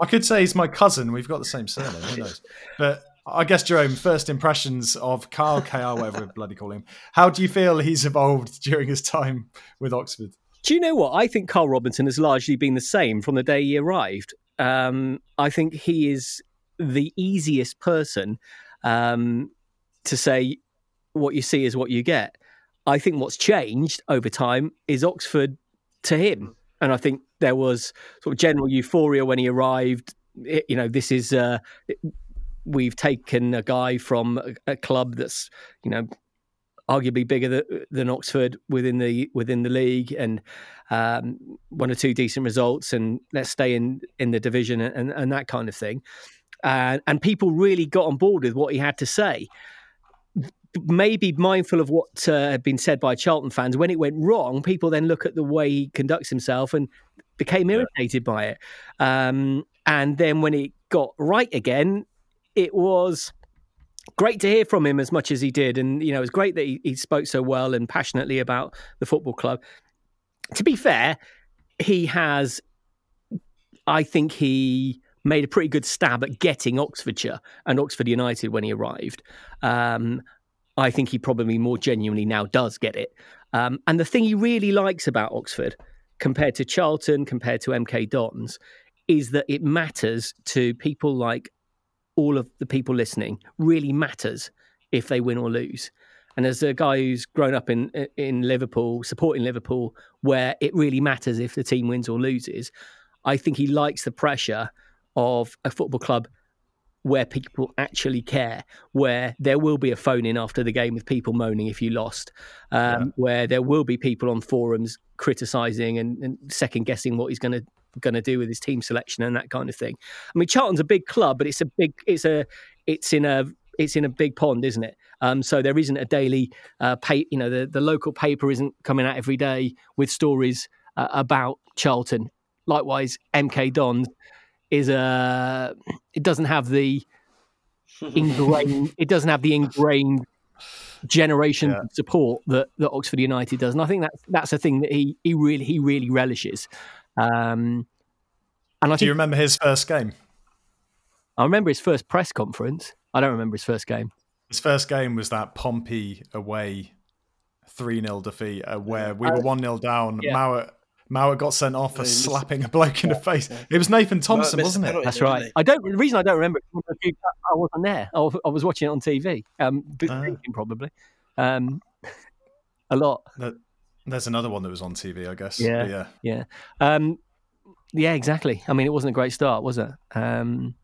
I could say he's my cousin. We've got the same surname. Who knows? But I guess Jerome, first impressions of Karl KR, whatever we bloody call him. How do you feel he's evolved during his time with Oxford? Do you know what? I think Karl Robinson has largely been the same from the day he arrived. Um, I think he is the easiest person um, to say what you see is what you get. I think what's changed over time is Oxford to him. and I think there was sort of general euphoria when he arrived. It, you know, this is uh, we've taken a guy from a, a club that's you know arguably bigger than, than, Oxford within the within the league, and um, one or two decent results, and let's stay in in the division and, and that kind of thing. Uh, and people really got on board with what he had to say. Maybe mindful of what uh, had been said by Charlton fans. When it went wrong, people then look at the way he conducts himself and became irritated by it. Um, and then when it got right again, it was great to hear from him as much as he did. And, you know, it was great that he, he spoke so well and passionately about the football club. To be fair, he has, I think he made a pretty good stab at getting Oxfordshire and Oxford United when he arrived. Um, I think he probably more genuinely now does get it. Um, and the thing he really likes about Oxford, compared to Charlton, compared to MK Dons, is that it matters to people like all of the people listening really matters if they win or lose. And as a guy who's grown up in in Liverpool, supporting Liverpool, where it really matters if the team wins or loses, I think he likes the pressure of a football club where people actually care, where there will be a phone in after the game with people moaning if you lost, um, yeah. where there will be people on forums criticising and, and second guessing what he's going to going to do with his team selection and that kind of thing. I mean, Charlton's a big club, but it's a big, it's a, it's in a, it's in a big pond, isn't it? Um, so there isn't a daily, uh, pay, you know, the, the local paper isn't coming out every day with stories uh, about Charlton. Likewise, MK Dons is a, it doesn't have the ingrained, it doesn't have the ingrained generation yeah. support that, that Oxford United does, and I think that's that's a thing that he he really he really relishes. Um, and I do you remember his first game? I remember his first press conference. I don't remember his first game. His first game was that Pompey away 3 0 defeat uh, where we were 1 0 down. Yeah. Mauer, Mauer got sent off for slapping a bloke in the face. It was Nathan Thompson, wasn't it? That's right. I don't. The reason I don't remember it, I wasn't there. I was watching it on TV. Um, uh, probably. Um, a lot. There's another one that was on TV, I guess. Yeah, but yeah, yeah, um, yeah. Exactly. I mean, it wasn't a great start, was it? Um,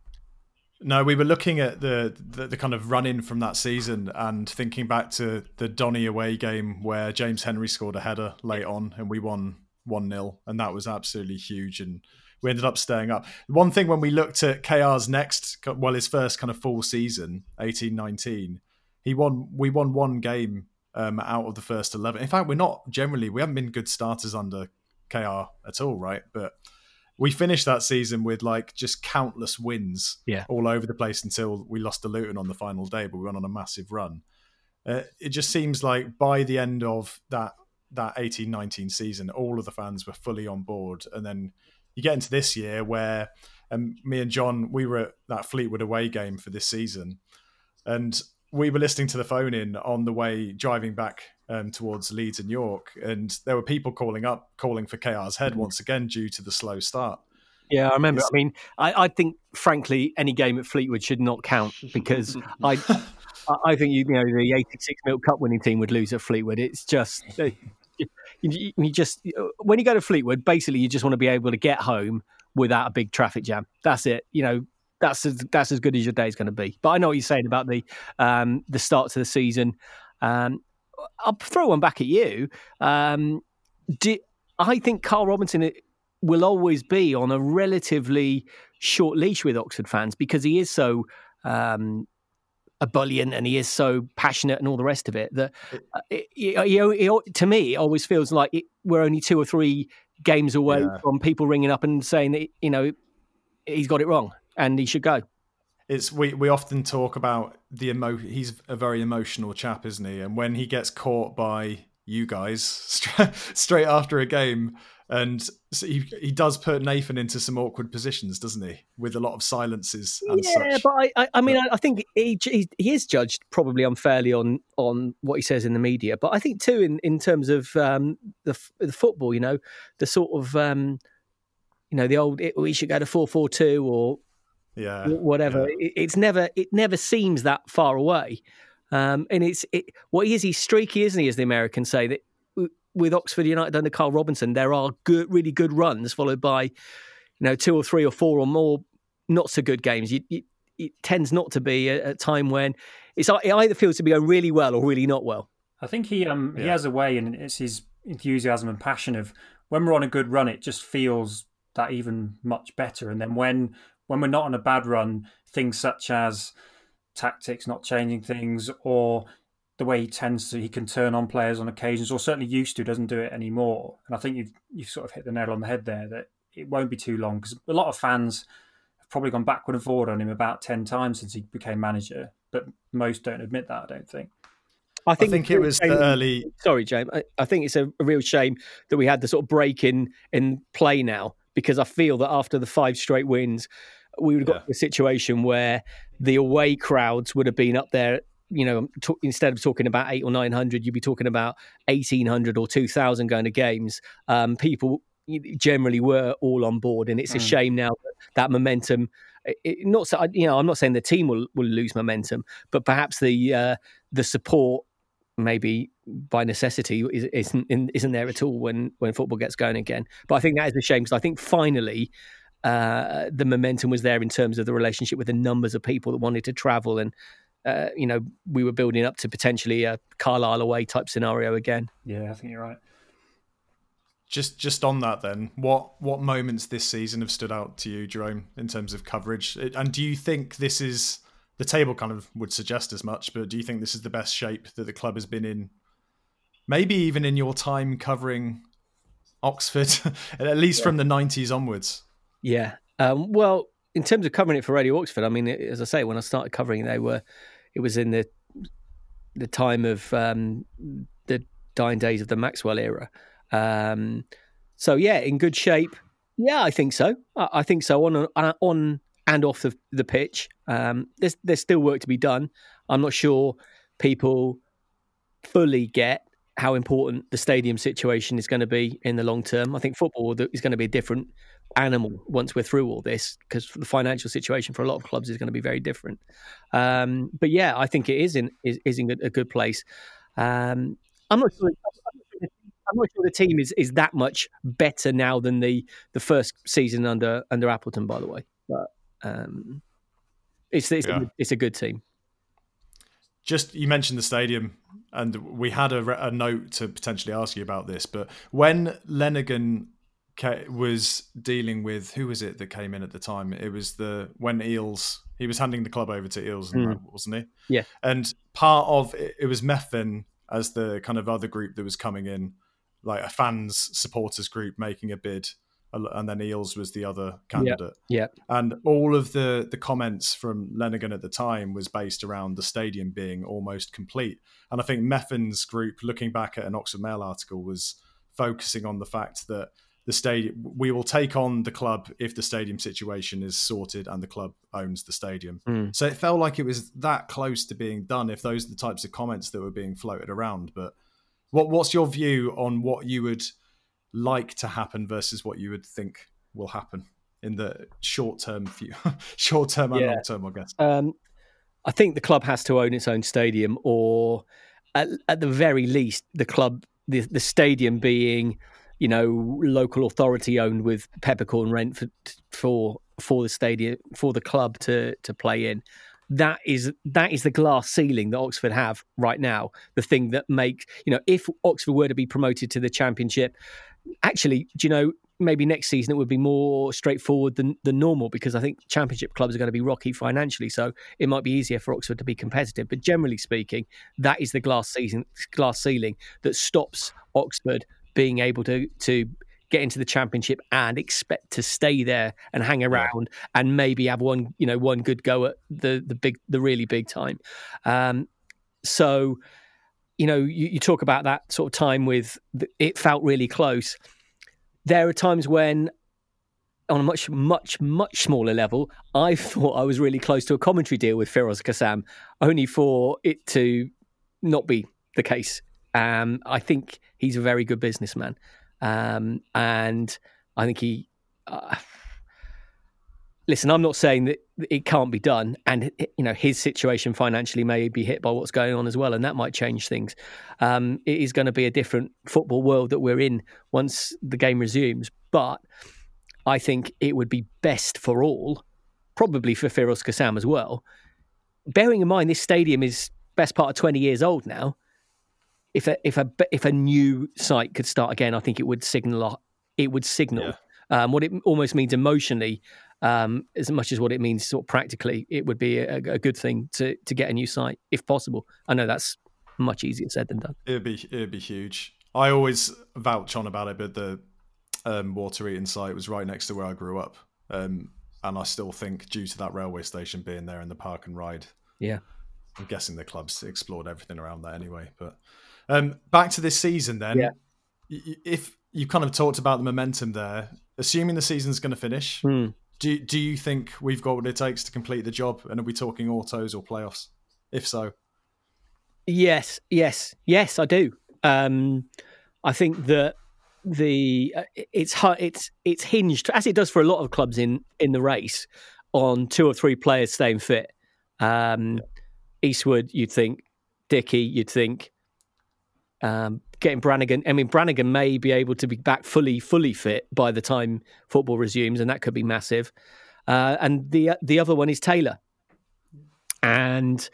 no, we were looking at the, the, the kind of run in from that season and thinking back to the Donny away game where James Henry scored a header late on and we won one 0 and that was absolutely huge and we ended up staying up. One thing when we looked at KR's next, well, his first kind of full season, eighteen nineteen, he won. We won one game um, out of the first 11. In fact, we're not generally, we haven't been good starters under KR at all, right? But we finished that season with like just countless wins yeah. all over the place until we lost to Luton on the final day, but we went on a massive run. Uh, it just seems like by the end of that that 18 19 season, all of the fans were fully on board. And then you get into this year where um, me and John, we were at that Fleetwood away game for this season. And we were listening to the phone in on the way driving back um, towards Leeds and York, and there were people calling up, calling for KR's head mm. once again due to the slow start. Yeah, I remember. I mean, I, I, think, frankly, any game at Fleetwood should not count because I, I think you, know the '86 Milk Cup winning team would lose at Fleetwood. It's just you, you just when you go to Fleetwood, basically, you just want to be able to get home without a big traffic jam. That's it. You know, that's as, that's as good as your day is going to be. But I know what you're saying about the um, the start to the season. Um, I'll throw one back at you. Um, do, I think Karl Robinson will always be on a relatively short leash with Oxford fans because he is so um, ebullient and he is so passionate and all the rest of it that uh, it, it, it, to me it always feels like we're only two or three games away yeah. from people ringing up and saying that you know he's got it wrong and he should go. It's we we often talk about the emo. He's a very emotional chap, isn't he? And when he gets caught by you guys straight after a game, and he he does put Nathan into some awkward positions, doesn't he? With a lot of silences. yeah, such. but I, I, I mean, I think he, he, he is judged probably unfairly on on what he says in the media. But I think too, in in terms of um, the the football, you know, the sort of um, you know the old it, we should go to four four two or yeah, whatever. Yeah. It, it's never it never seems that far away. Um, and it's it, what he is. He's streaky, isn't he? As the Americans say that with Oxford United under Karl Robinson, there are good, really good runs followed by, you know, two or three or four or more not so good games. You, you, it tends not to be a, a, time when it's it either feels to be going really well or really not well. I think he um yeah. he has a way, and it's his enthusiasm and passion of when we're on a good run, it just feels that even much better. And then when when we're not on a bad run, things such as tactics, not changing things, or the way he tends to, he can turn on players on occasions, or certainly used to, doesn't do it anymore. And I think you've you've sort of hit the nail on the head there that it won't be too long because a lot of fans have probably gone backward and forward on him about ten times since he became manager, but most don't admit that. I don't think. I think, I think it was the early. Sorry, James. I, I think it's a, a, real shame that we had the sort of break in in play now because I feel that after the five straight wins, we would have got yeah. to a situation where the away crowds would have been up there. You know, t- instead of talking about eight or nine hundred, you'd be talking about eighteen hundred or two thousand going to games. Um, people generally were all on board, and it's mm. a shame now that that momentum. It, not so, you know, I'm not saying the team will, will lose momentum, but perhaps the uh, the support maybe by necessity isn't isn't there at all when when football gets going again. But I think that is a shame because I think finally uh, the momentum was there in terms of the relationship with the numbers of people that wanted to travel and. Uh, you know, we were building up to potentially a Carlisle away type scenario again. Yeah, I think you're right. Just, just on that, then, what what moments this season have stood out to you, Jerome, in terms of coverage? And do you think this is the table kind of would suggest as much, but do you think this is the best shape that the club has been in? Maybe even in your time covering Oxford, at least yeah. from the 90s onwards. Yeah. Um, well, in terms of covering it for Radio Oxford, I mean, as I say, when I started covering, they were, it was in the the time of um, the dying days of the Maxwell era. Um, so yeah, in good shape. Yeah, I think so. I, I think so. On on and off the, the pitch. Um, there's there's still work to be done. I'm not sure people fully get how important the stadium situation is going to be in the long term. I think football is going to be a different animal once we're through all this because the financial situation for a lot of clubs is going to be very different. Um, but yeah, I think it is in is, is in a good place. Um, I'm not sure. I'm not sure the team is, is that much better now than the, the first season under under Appleton. By the way, but um, it's it's, yeah. it's a good team. Just you mentioned the stadium, and we had a, a note to potentially ask you about this. But when Lenagan was dealing with who was it that came in at the time? It was the when Eales he was handing the club over to Eales, mm. wasn't he? Yeah. And part of it, it was Methven as the kind of other group that was coming in, like a fans supporters group making a bid and then Eales was the other candidate. Yeah. And all of the the comments from Lenagan at the time was based around the stadium being almost complete. And I think Methven's group, looking back at an Oxford Mail article, was focusing on the fact that the stadium we will take on the club if the stadium situation is sorted and the club owns the stadium. Mm. So it felt like it was that close to being done if those are the types of comments that were being floated around. But what what's your view on what you would like to happen versus what you would think will happen in the short term view, short term and yeah. long term, I guess. Um, I think the club has to own its own stadium, or at, at the very least, the club, the, the stadium being, you know, local authority owned with peppercorn rent for for for the stadium for the club to to play in that is that is the glass ceiling that Oxford have right now. The thing that makes you know if Oxford were to be promoted to the championship, actually, do you know, maybe next season it would be more straightforward than, than normal because I think championship clubs are going to be rocky financially. So it might be easier for Oxford to be competitive. But generally speaking, that is the glass season glass ceiling that stops Oxford being able to to get into the championship and expect to stay there and hang around yeah. and maybe have one you know one good go at the the big the really big time. Um, so you know, you, you talk about that sort of time with it felt really close. There are times when on a much, much, much smaller level, I thought I was really close to a commentary deal with Firoz Kassam, only for it to not be the case. Um, I think he's a very good businessman, um, and I think he. Uh, listen, I'm not saying that it can't be done, and you know his situation financially may be hit by what's going on as well, and that might change things. Um, it is going to be a different football world that we're in once the game resumes, but I think it would be best for all, probably for Firoz Kassam as well. Bearing in mind this stadium is best part of 20 years old now. If a if a if a new site could start again, I think it would signal it would signal yeah. um, what it almost means emotionally um, as much as what it means sort of practically. It would be a, a, good thing to to get a new site if possible. I know that's much easier said than done. It'd be it'd be huge. I always vouch on about it, but the um, Water Eaton site was right next to where I grew up, um, and I still think due to that railway station being there in the park and ride, yeah, I'm guessing the clubs explored everything around that anyway. But um, back to this season, then, yeah. if you kind of talked about the momentum there, assuming the season's going to finish, mm. Do do you think we've got what it takes to complete the job? And are we talking autos or playoffs? If so, yes, yes, yes, I do. Um, I think that the uh, it's it's it's hinged as it does for a lot of clubs in in the race on two or three players staying fit. Um, Eastwood, you'd think. Dickie, you'd think. Um, getting Brannagan. I mean, Brannagan may be able to be back fully, fully fit by the time football resumes, and that could be massive. Uh, and the the other one is Taylor, and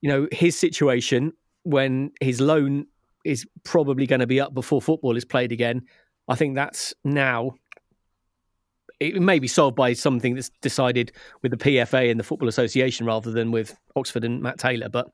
you know his situation when his loan is probably going to be up before football is played again. I think that's now. It may be solved by something that's decided with the PFA and the Football Association rather than with Oxford and Matt Taylor. But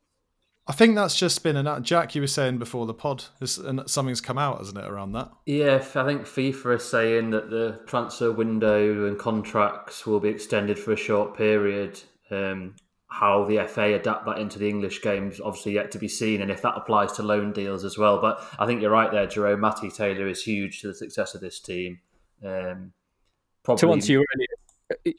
I think that's just been an Jack. You were saying before the pod, something's come out, hasn't it, around that? Yeah, I think FIFA is saying that the transfer window and contracts will be extended for a short period. Um, how the FA adapt that into the English games, obviously yet to be seen, and if that applies to loan deals as well. But I think you're right there, Jerome. Matty Taylor is huge to the success of this team. Um, probably... To answer your earlier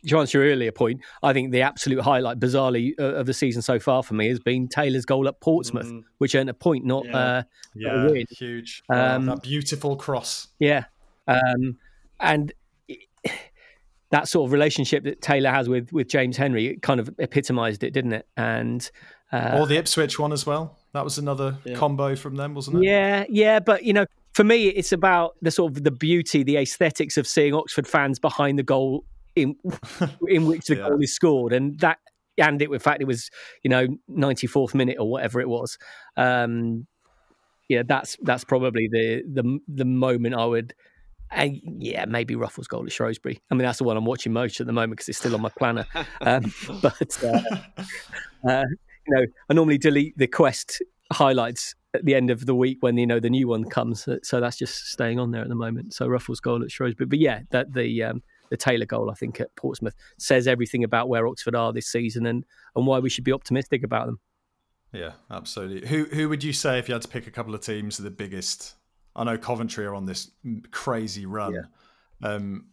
to answer your earlier point, I think the absolute highlight, bizarrely, uh, of the season so far for me has been Taylor's goal at Portsmouth, mm. which earned a point, not yeah, uh, yeah not huge. Um, oh, that beautiful cross. Yeah, um, and that sort of relationship that Taylor has with with James Henry kind of epitomised it, didn't it? And uh, or the Ipswich one as well. That was another yeah. combo from them, wasn't it? Yeah, yeah, but you know, for me, it's about the sort of the beauty, the aesthetics of seeing Oxford fans behind the goal in in which the yeah. goal is scored, and that and it in fact it was you know 94th minute or whatever it was. Um, yeah, that's that's probably the the the moment I would. Uh, yeah, maybe Ruffels' goal at Shrewsbury. I mean, that's the one I'm watching most at the moment because it's still on my planner. Um, but uh, uh, you know, I normally delete the quest highlights at the end of the week when you know the new one comes. So that's just staying on there at the moment. So Ruffels' goal at Shrewsbury, but yeah, that the um, the Taylor goal, I think, at Portsmouth says everything about where Oxford are this season and, and why we should be optimistic about them. Yeah, absolutely. Who who would you say if you had to pick a couple of teams the biggest? I know Coventry are on this crazy run. Yeah. Um,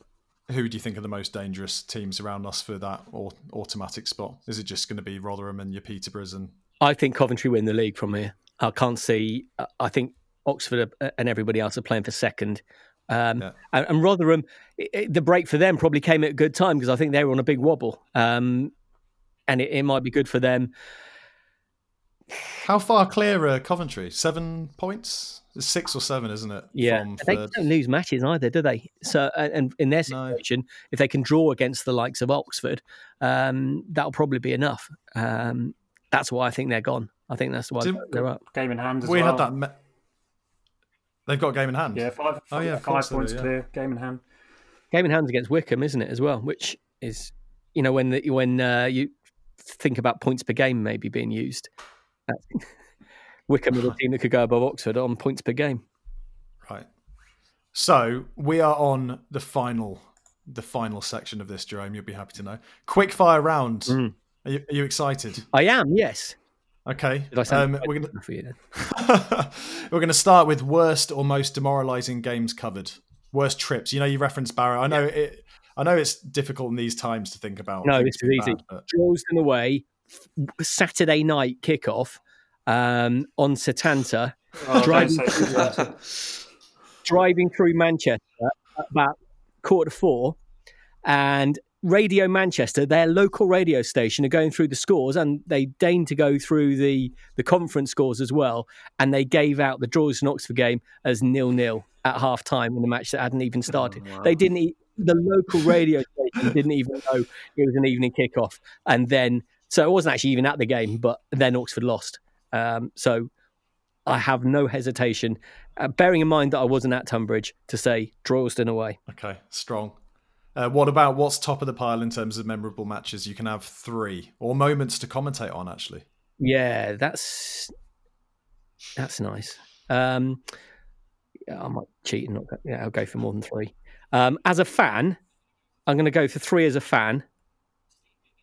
who do you think are the most dangerous teams around us for that or automatic spot? Is it just going to be Rotherham and your Peterboroughs? And I think Coventry win the league from here. I can't see. I think Oxford and everybody else are playing for second. Um, yeah. and, and, Rotherham, it, the break for them probably came at a good time because I think they were on a big wobble, um, and it, it, might be good for them. How far clear are Coventry? Seven points, six or seven, isn't it? Yeah, they don't lose matches either, do they? So, and in their situation, no. if they can draw against the likes of Oxford, um, that'll probably be enough. Um, that's why I think they're gone. I think that's why Did, they're up. Game in hand. we well. had that. Me- They've got a game in hand. Yeah, five. Oh yeah, five points do, yeah. clear. Game in hand. Game in hand against Wycombe, isn't it as well? Which is, you know, when the, when uh, you think about points per game maybe being used, Wycombe are the team that could go above Oxford on points per game. Right. So we are on the final, the final section of this, Jerome. You'll be happy to know. Quick fire round. Mm. Are, you, are you excited? I am. Yes. Okay. Um, we're gonna we're gonna start with worst or most demoralising games covered. Worst trips. You know, you referenced Barrow. I know yeah. it. I know it's difficult in these times to think about. No, this is easy. Bad, but... Droylsden away, Saturday night kickoff um, on Setanta. Oh, driving, through, driving through Manchester about quarter to four, and Radio Manchester, their local radio station, are going through the scores, and they deigned to go through the the conference scores as well. And they gave out the Droylsden Oxford game as nil nil at half time in the match that hadn't even started. Oh, wow. They didn't. E- the local radio station didn't even know it was an evening kickoff, and then so it wasn't actually even at the game. But then Oxford lost. Um, so I have no hesitation, uh, bearing in mind that I wasn't at Tunbridge, to say Droylsden away. Okay, strong. Uh, what about what's top of the pile in terms of memorable matches? You can have three or moments to commentate on. Actually, Yeah, that's that's nice. Um, yeah, I might cheat and not. Go, yeah, I'll go for more than three. Um, as a fan, I'm going to go for three. As a fan,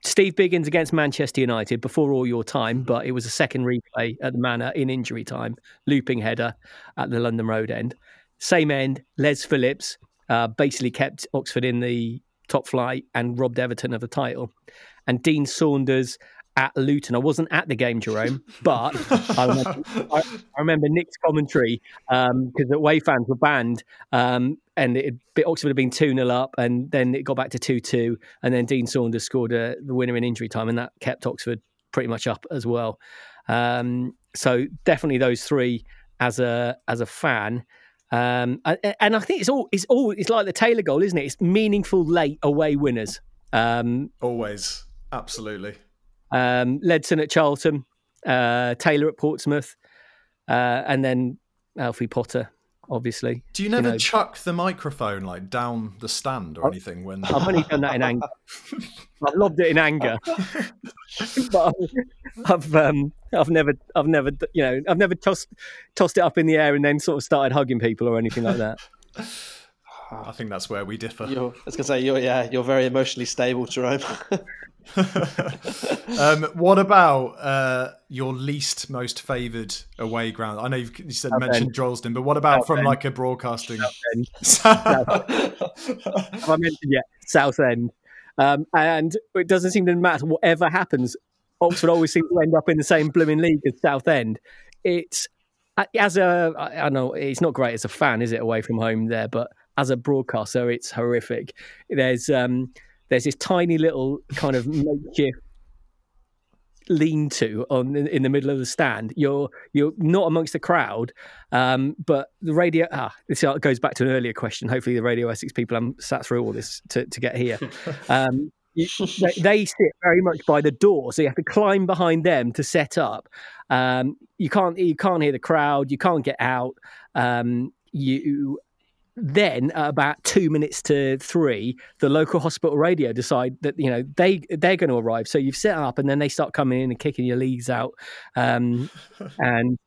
Steve Biggins against Manchester United before all your time, but it was a second replay at the Manor in injury time, looping header at the London Road end. Same end, Les Phillips uh, basically kept Oxford in the top flight and robbed Everton of the title. And Dean Saunders at Luton. I wasn't at the game, Jerome, but I remember, I, I remember Nick's commentary because the away fans were banned um, and it, Oxford had been 2 0 up and then it got back to 2 2. And then Dean Saunders scored uh, the winner in injury time and that kept Oxford pretty much up as well. Um, so definitely those three as a as a fan. Um, and, and I think it's all it's all it's like the Taylor goal, isn't it? It's meaningful late away winners. Um, always, absolutely. um, Ledson at Charlton, uh, Taylor at Portsmouth, uh, and then Alfie Potter, obviously. Do you never know- chuck the microphone like down the stand or anything when? I've only done that in anger. I've lobbed it in anger, but I've um, I've never I've never you know I've never tossed tossed it up in the air and then sort of started hugging people or anything like that. I think that's where we differ. You're, I was gonna say you're yeah you're very emotionally stable, Jerome. um, what about uh, your least most favoured away ground? I know you've, you said mentioned Droylsden, but what about from Southend. like a broadcasting? Have I mentioned yet? Southend, um, and it doesn't seem to matter whatever happens. Oxford always seems to end up in the same blooming league as Southend. It's uh, as a I I know it's not great as a fan, is it? Away from home there, but as a broadcaster, it's horrific. There's um, there's this tiny little kind of makeshift lean to on in, the middle of the stand. You're you're not amongst the crowd, um, but the radio. Ah, this goes back to an earlier question. Hopefully, the Radio Essex people haven't sat through all this to, to get here. Um, they, they sit very much by the door, so you have to climb behind them to set up. Um, you can't you can't hear the crowd. You can't get out. Um, you then at about two minutes to three, the local hospital radio decide that you know they they're going to arrive. So you've set up, and then they start coming in and kicking your leagues out, um, and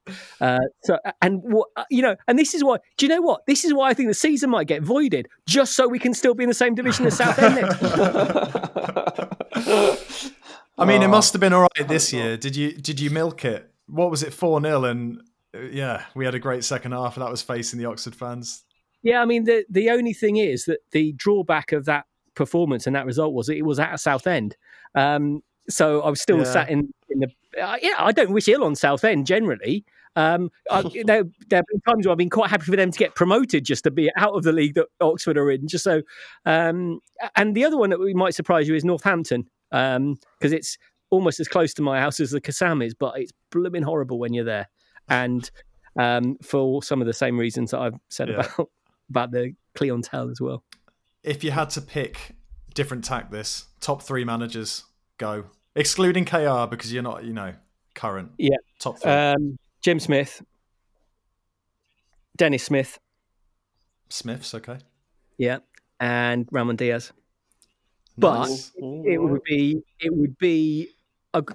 uh, so and what you know, and this is why. Do you know what? This is why I think the season might get voided, just so we can still be in the same division as Southend next. I mean, it must have been all right this year. Did you did you milk it? What was it four 0 And uh, yeah, we had a great second half. And that was facing the Oxford fans. Yeah, I mean the the only thing is that the drawback of that performance and that result was it was at Southend. Um, so I was still Yeah. sat in in the. Uh, yeah, I don't wish ill on Southend generally. Um, I, there, there have been times where I've been quite happy for them to get promoted just to be out of the league that Oxford are in. Just so, um, and the other one that we might surprise you is Northampton because it's almost as close to my house as the Kassam is, but it's blooming horrible when you're there, and um, for some of the same reasons that I've said Yeah. about about the clientele as well. If you had to pick different tack, this top three managers go, excluding KR because you're not, you know, current. Yeah. top three. Um, Jim Smith, Denis Smith, Smiths, okay. yeah, and Ramon Diaz. But Nice. it would be it would be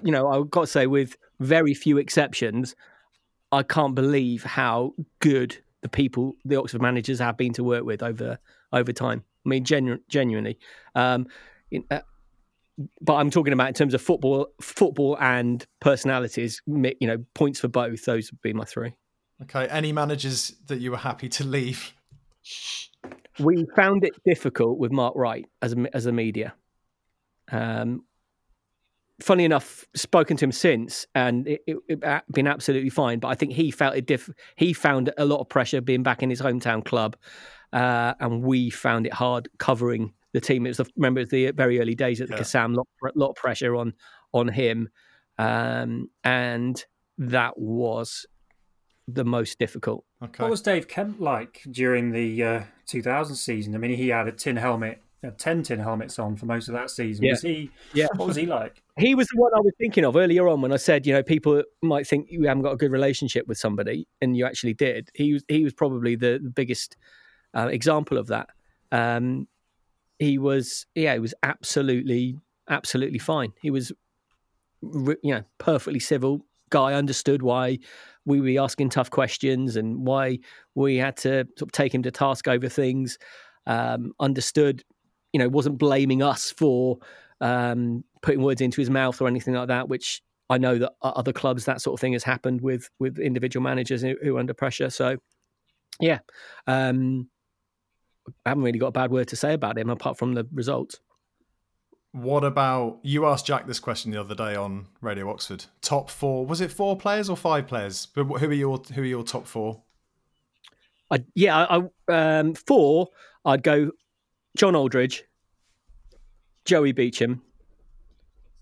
you know I've got to say with very few exceptions I can't believe how good the people the Oxford managers have been to work with over over time I mean genu- genuinely um, in- uh, but I'm talking about in terms of football football and personalities you know points for both those would be my three Okay. Any managers that you were happy to leave? we found it difficult with Mark Wright as a, as a media. Um, funny enough, spoken to him since, and it, it, it been absolutely fine. But I think he felt it diff- He found a lot of pressure being back in his hometown club, uh, and we found it hard covering the team. It was the, remember it was the very early days at the Yeah. Kassam, lot, lot of pressure on on him, um, and that was the most difficult. Okay. What was Dave Kemp like during the uh, 2000 season? I mean, he had a tin helmet, uh, 10 tin helmets on for most of that season. Yeah. Was he? Yeah. What was he like? He was the one I was thinking of earlier on when I said, you know, people might think you haven't got a good relationship with somebody, and you actually did. He was he was probably the, the biggest uh, example of that. Um, he was, yeah, he was absolutely, absolutely fine. He was, you know, perfectly civil guy. Understood why we were asking tough questions and why we had to sort of take him to task over things. Um, understood, you know, wasn't blaming us for um, putting words into his mouth or anything like that. Which I know that other clubs that sort of thing has happened with with individual managers who, who are under pressure. So, yeah, um, I haven't really got a bad word to say about him apart from the results. What about you asked Jack this question the other day on Radio Oxford? Top four was it four players or five players? But who are your who are your top four? I yeah, I, I um, four. I'd go John Aldridge, Joey Beauchamp,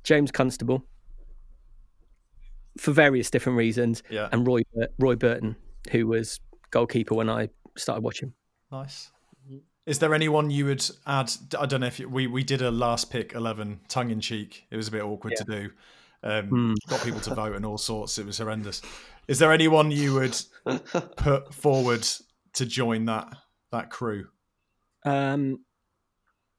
James Constable, for various different reasons, Yeah, and Roy Roy Burton, who was goalkeeper when I started watching. nice. Is there anyone you would add? I don't know if you, we we did a last pick eleven tongue in cheek. It was a bit awkward to do. Um, Hmm. Got people to vote and all sorts. It was horrendous. Is there anyone you would put forward to join that that crew? Um,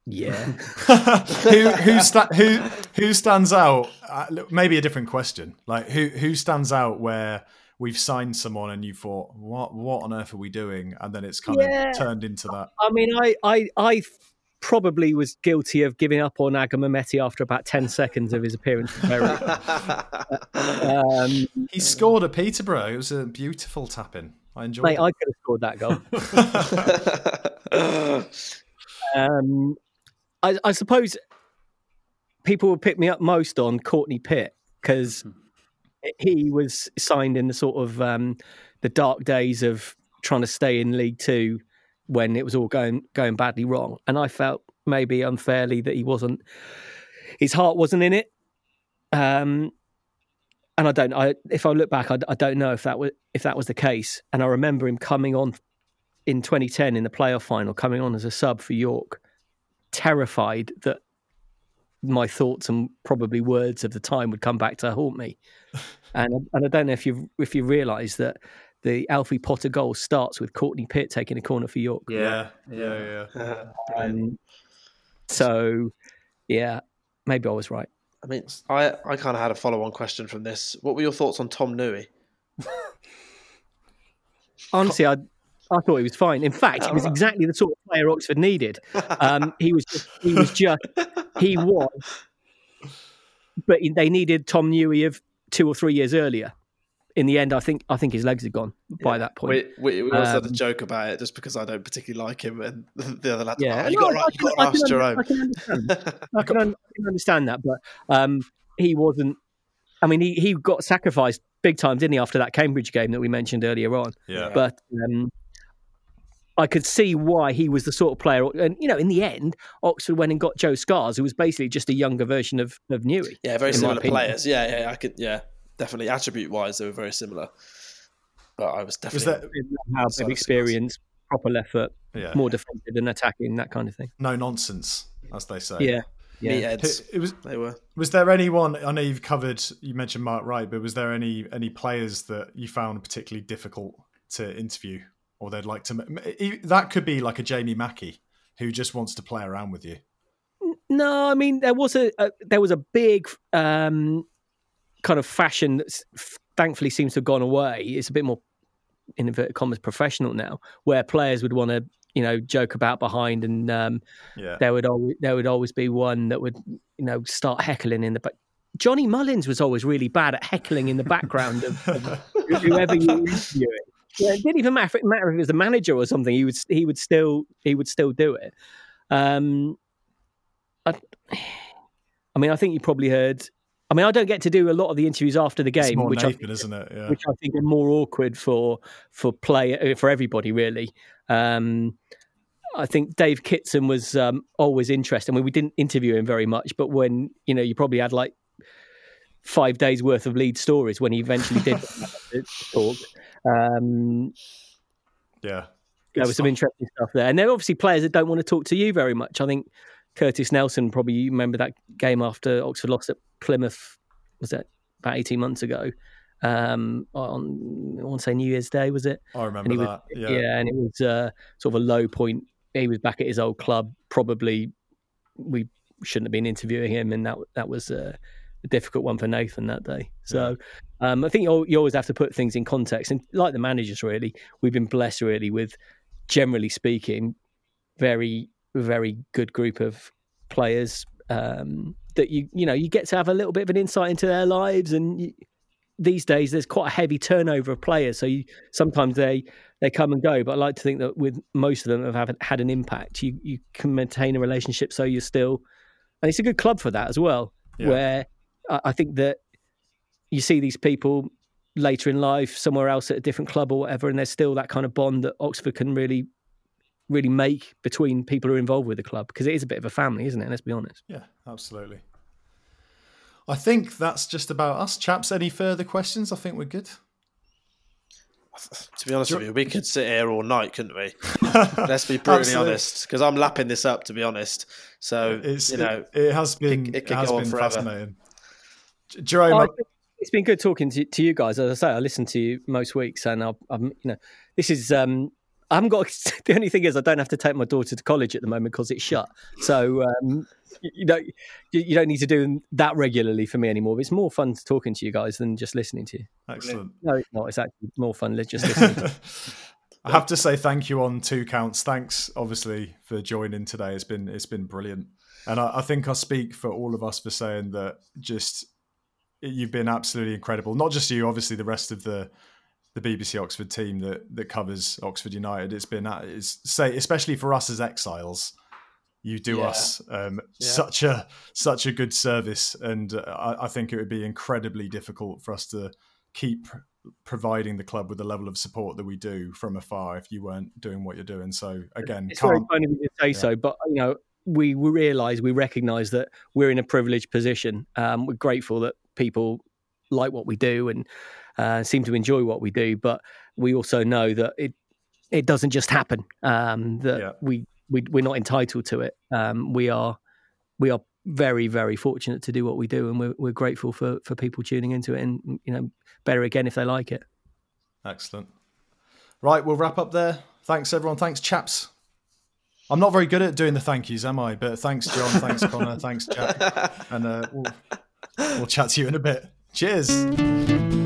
yeah, who who, sta- who who stands out? Uh, look, maybe a different question. Like who who stands out where we've signed someone and you thought, what what on earth are we doing? And then it's kind Yeah. of turned into that. I mean, I I I probably was guilty of giving up on Agamametti after about ten seconds of his appearance. for um, He scored at Peterborough. It was a beautiful tap in. I enjoyed mate, it. I could have scored that goal. Um, I, I suppose people would pick me up most on Courtney Pitt because he was signed in the sort of um, the dark days of trying to stay in League Two when it was all going going badly wrong, and I felt maybe unfairly that he wasn't his heart wasn't in it. Um, and I don't. I if I look back, I, I don't know if that was if that was the case. And I remember him coming on in 2010 in the playoff final, coming on as a sub for York, terrified that my thoughts and probably words of the time would come back to haunt me. and and I don't know if you if you realise that the Alfie Potter goal starts with Courtney Pitt taking a corner for York. yeah, yeah, yeah. Um, so yeah, maybe I was right. I mean, I, I kind of had a follow on question from this. What were your thoughts on Tom Newey? Honestly, I I thought he was fine. In fact, he was exactly the sort of player Oxford needed. Um, he was just, he was just he was, but they needed Tom Newey of two or three years earlier. In the end, I think I think his legs had gone by that point. We, we, we also had a Um, joke about it just because I don't particularly like him, and the other lads, Yeah, oh, you No, got I- right, you got can- to I ask can- Jerome. I can understand. I can, I can understand that, but um, he wasn't. I mean, he, he got sacrificed big time, didn't he, after that Cambridge game that we mentioned earlier on? Yeah. But um, I could see why he was the sort of player. And you know, in the end, Oxford went and got Joe Skarz, who was basically just a younger version of of Newey. Yeah, very similar players. Yeah, yeah, I could. Yeah, definitely attribute wise, they were very similar. But I was definitely Was definitely that Have Side of experience, proper left foot, yeah. more defensive than attacking, that kind of thing. no nonsense, as they say. Yeah, meat yeah. heads. It, it was They were. Was there anyone? I know you've covered. You mentioned Mark Wright, but was there any any players that you found particularly difficult to interview, or they'd like to? That could be like a Jamie Mackie who just wants to play around with you. No, I mean there was a, a there was a big um, kind of fashion that thankfully seems to have gone away. It's a bit more in inverted commas professional now, where players would want to you know joke about behind, and um, Yeah, there would always there would always be one that would you know start heckling in the back. Johnny Mullins was always really bad at heckling in the background of, of whoever you were interviewing. Yeah, it didn't even matter if, matter if it was the manager or something. He would he would still he would still do it. Um, I, I mean, I think you probably heard. I mean, I don't get to do a lot of the interviews after the game, which I, Nathan, isn't it? Yeah, which I think are more awkward for for play uh, for everybody really. Um, I think Dave Kitson was um, always interesting. I mean, we didn't interview him very much, but when you know, you probably had like five days worth of lead stories when he eventually did talk. Um, yeah, there was some interesting stuff there, and there are obviously players that don't want to talk to you very much. I think Curtis Nelson probably you remember that game after Oxford lost at Plymouth. Was that about eighteen months ago? Um, on I want to say New Year's Day was it? I remember was, that. Yeah. yeah, and it was uh, sort of a low point. He was back at his old club. Probably we shouldn't have been interviewing him, and that that was uh, a difficult one for Nathan that day. So yeah. um, I think you, you always have to put things in context, and like the managers, really, we've been blessed really with, generally speaking, very very good group of players um, that you you know you get to have a little bit of an insight into their lives and. You, these days there's quite a heavy turnover of players, so you, sometimes they they come and go. But I like to think that with most of them have have had an impact. You you can maintain a relationship, so you're still, and it's a good club for that as well. Yeah. Where I, I think that you see these people later in life somewhere else at a different club or whatever, and there's still that kind of bond that Oxford can really really make between people who are involved with the club because it is a bit of a family, isn't it? Let's be honest. Yeah, absolutely. I think that's just about us, chaps. Any further questions? I think we're good. To be honest with you, we could sit here all night, couldn't we? Let's be brutally honest, because I'm lapping this up. To be honest, so it's, you know, it, it has been it, it, it has been forever. fascinating. Jerome, oh, it's been good talking to, to, you guys. As I say, I listen to you most weeks, and i am you know, this is um, I haven't got. The only thing is, I don't have to take my daughter to college at the moment because it's shut. So um, you don't you don't need to do that regularly for me anymore. It's more fun talking to you guys than just listening to you. Excellent. No, it's not. It's actually more fun just listening. I have to say thank you on two counts. Thanks, obviously, for joining today. It's been it's been brilliant, and I, I think I speak for all of us for saying that. Just you've been absolutely incredible. Not just you, obviously, the rest of the the BBC Oxford team that that covers Oxford United. It's been it's say especially for us as exiles, you do yeah. us um, yeah. such a such a good service, and uh, I, I, think it would be incredibly difficult for us to keep providing the club with the level of support that we do from afar if you weren't doing what you're doing. So again, it's very funny to say yeah. so, but you know we, we realize we recognize that we're in a privileged position. Um, we're grateful that people like what we do and uh, seem to enjoy what we do, but we also know that it it doesn't just happen. Um, that yeah. we we we're not entitled to it. Um, we are we are very very fortunate to do what we do, and we're we're grateful for for people tuning into it, and you know better again if they like it. Excellent. Right, we'll wrap up there. Thanks everyone. Thanks chaps. I'm not very good at doing the thank yous, am I? But thanks John, thanks Connor, thanks Jack, and uh, we'll, we'll chat to you in a bit. Cheers.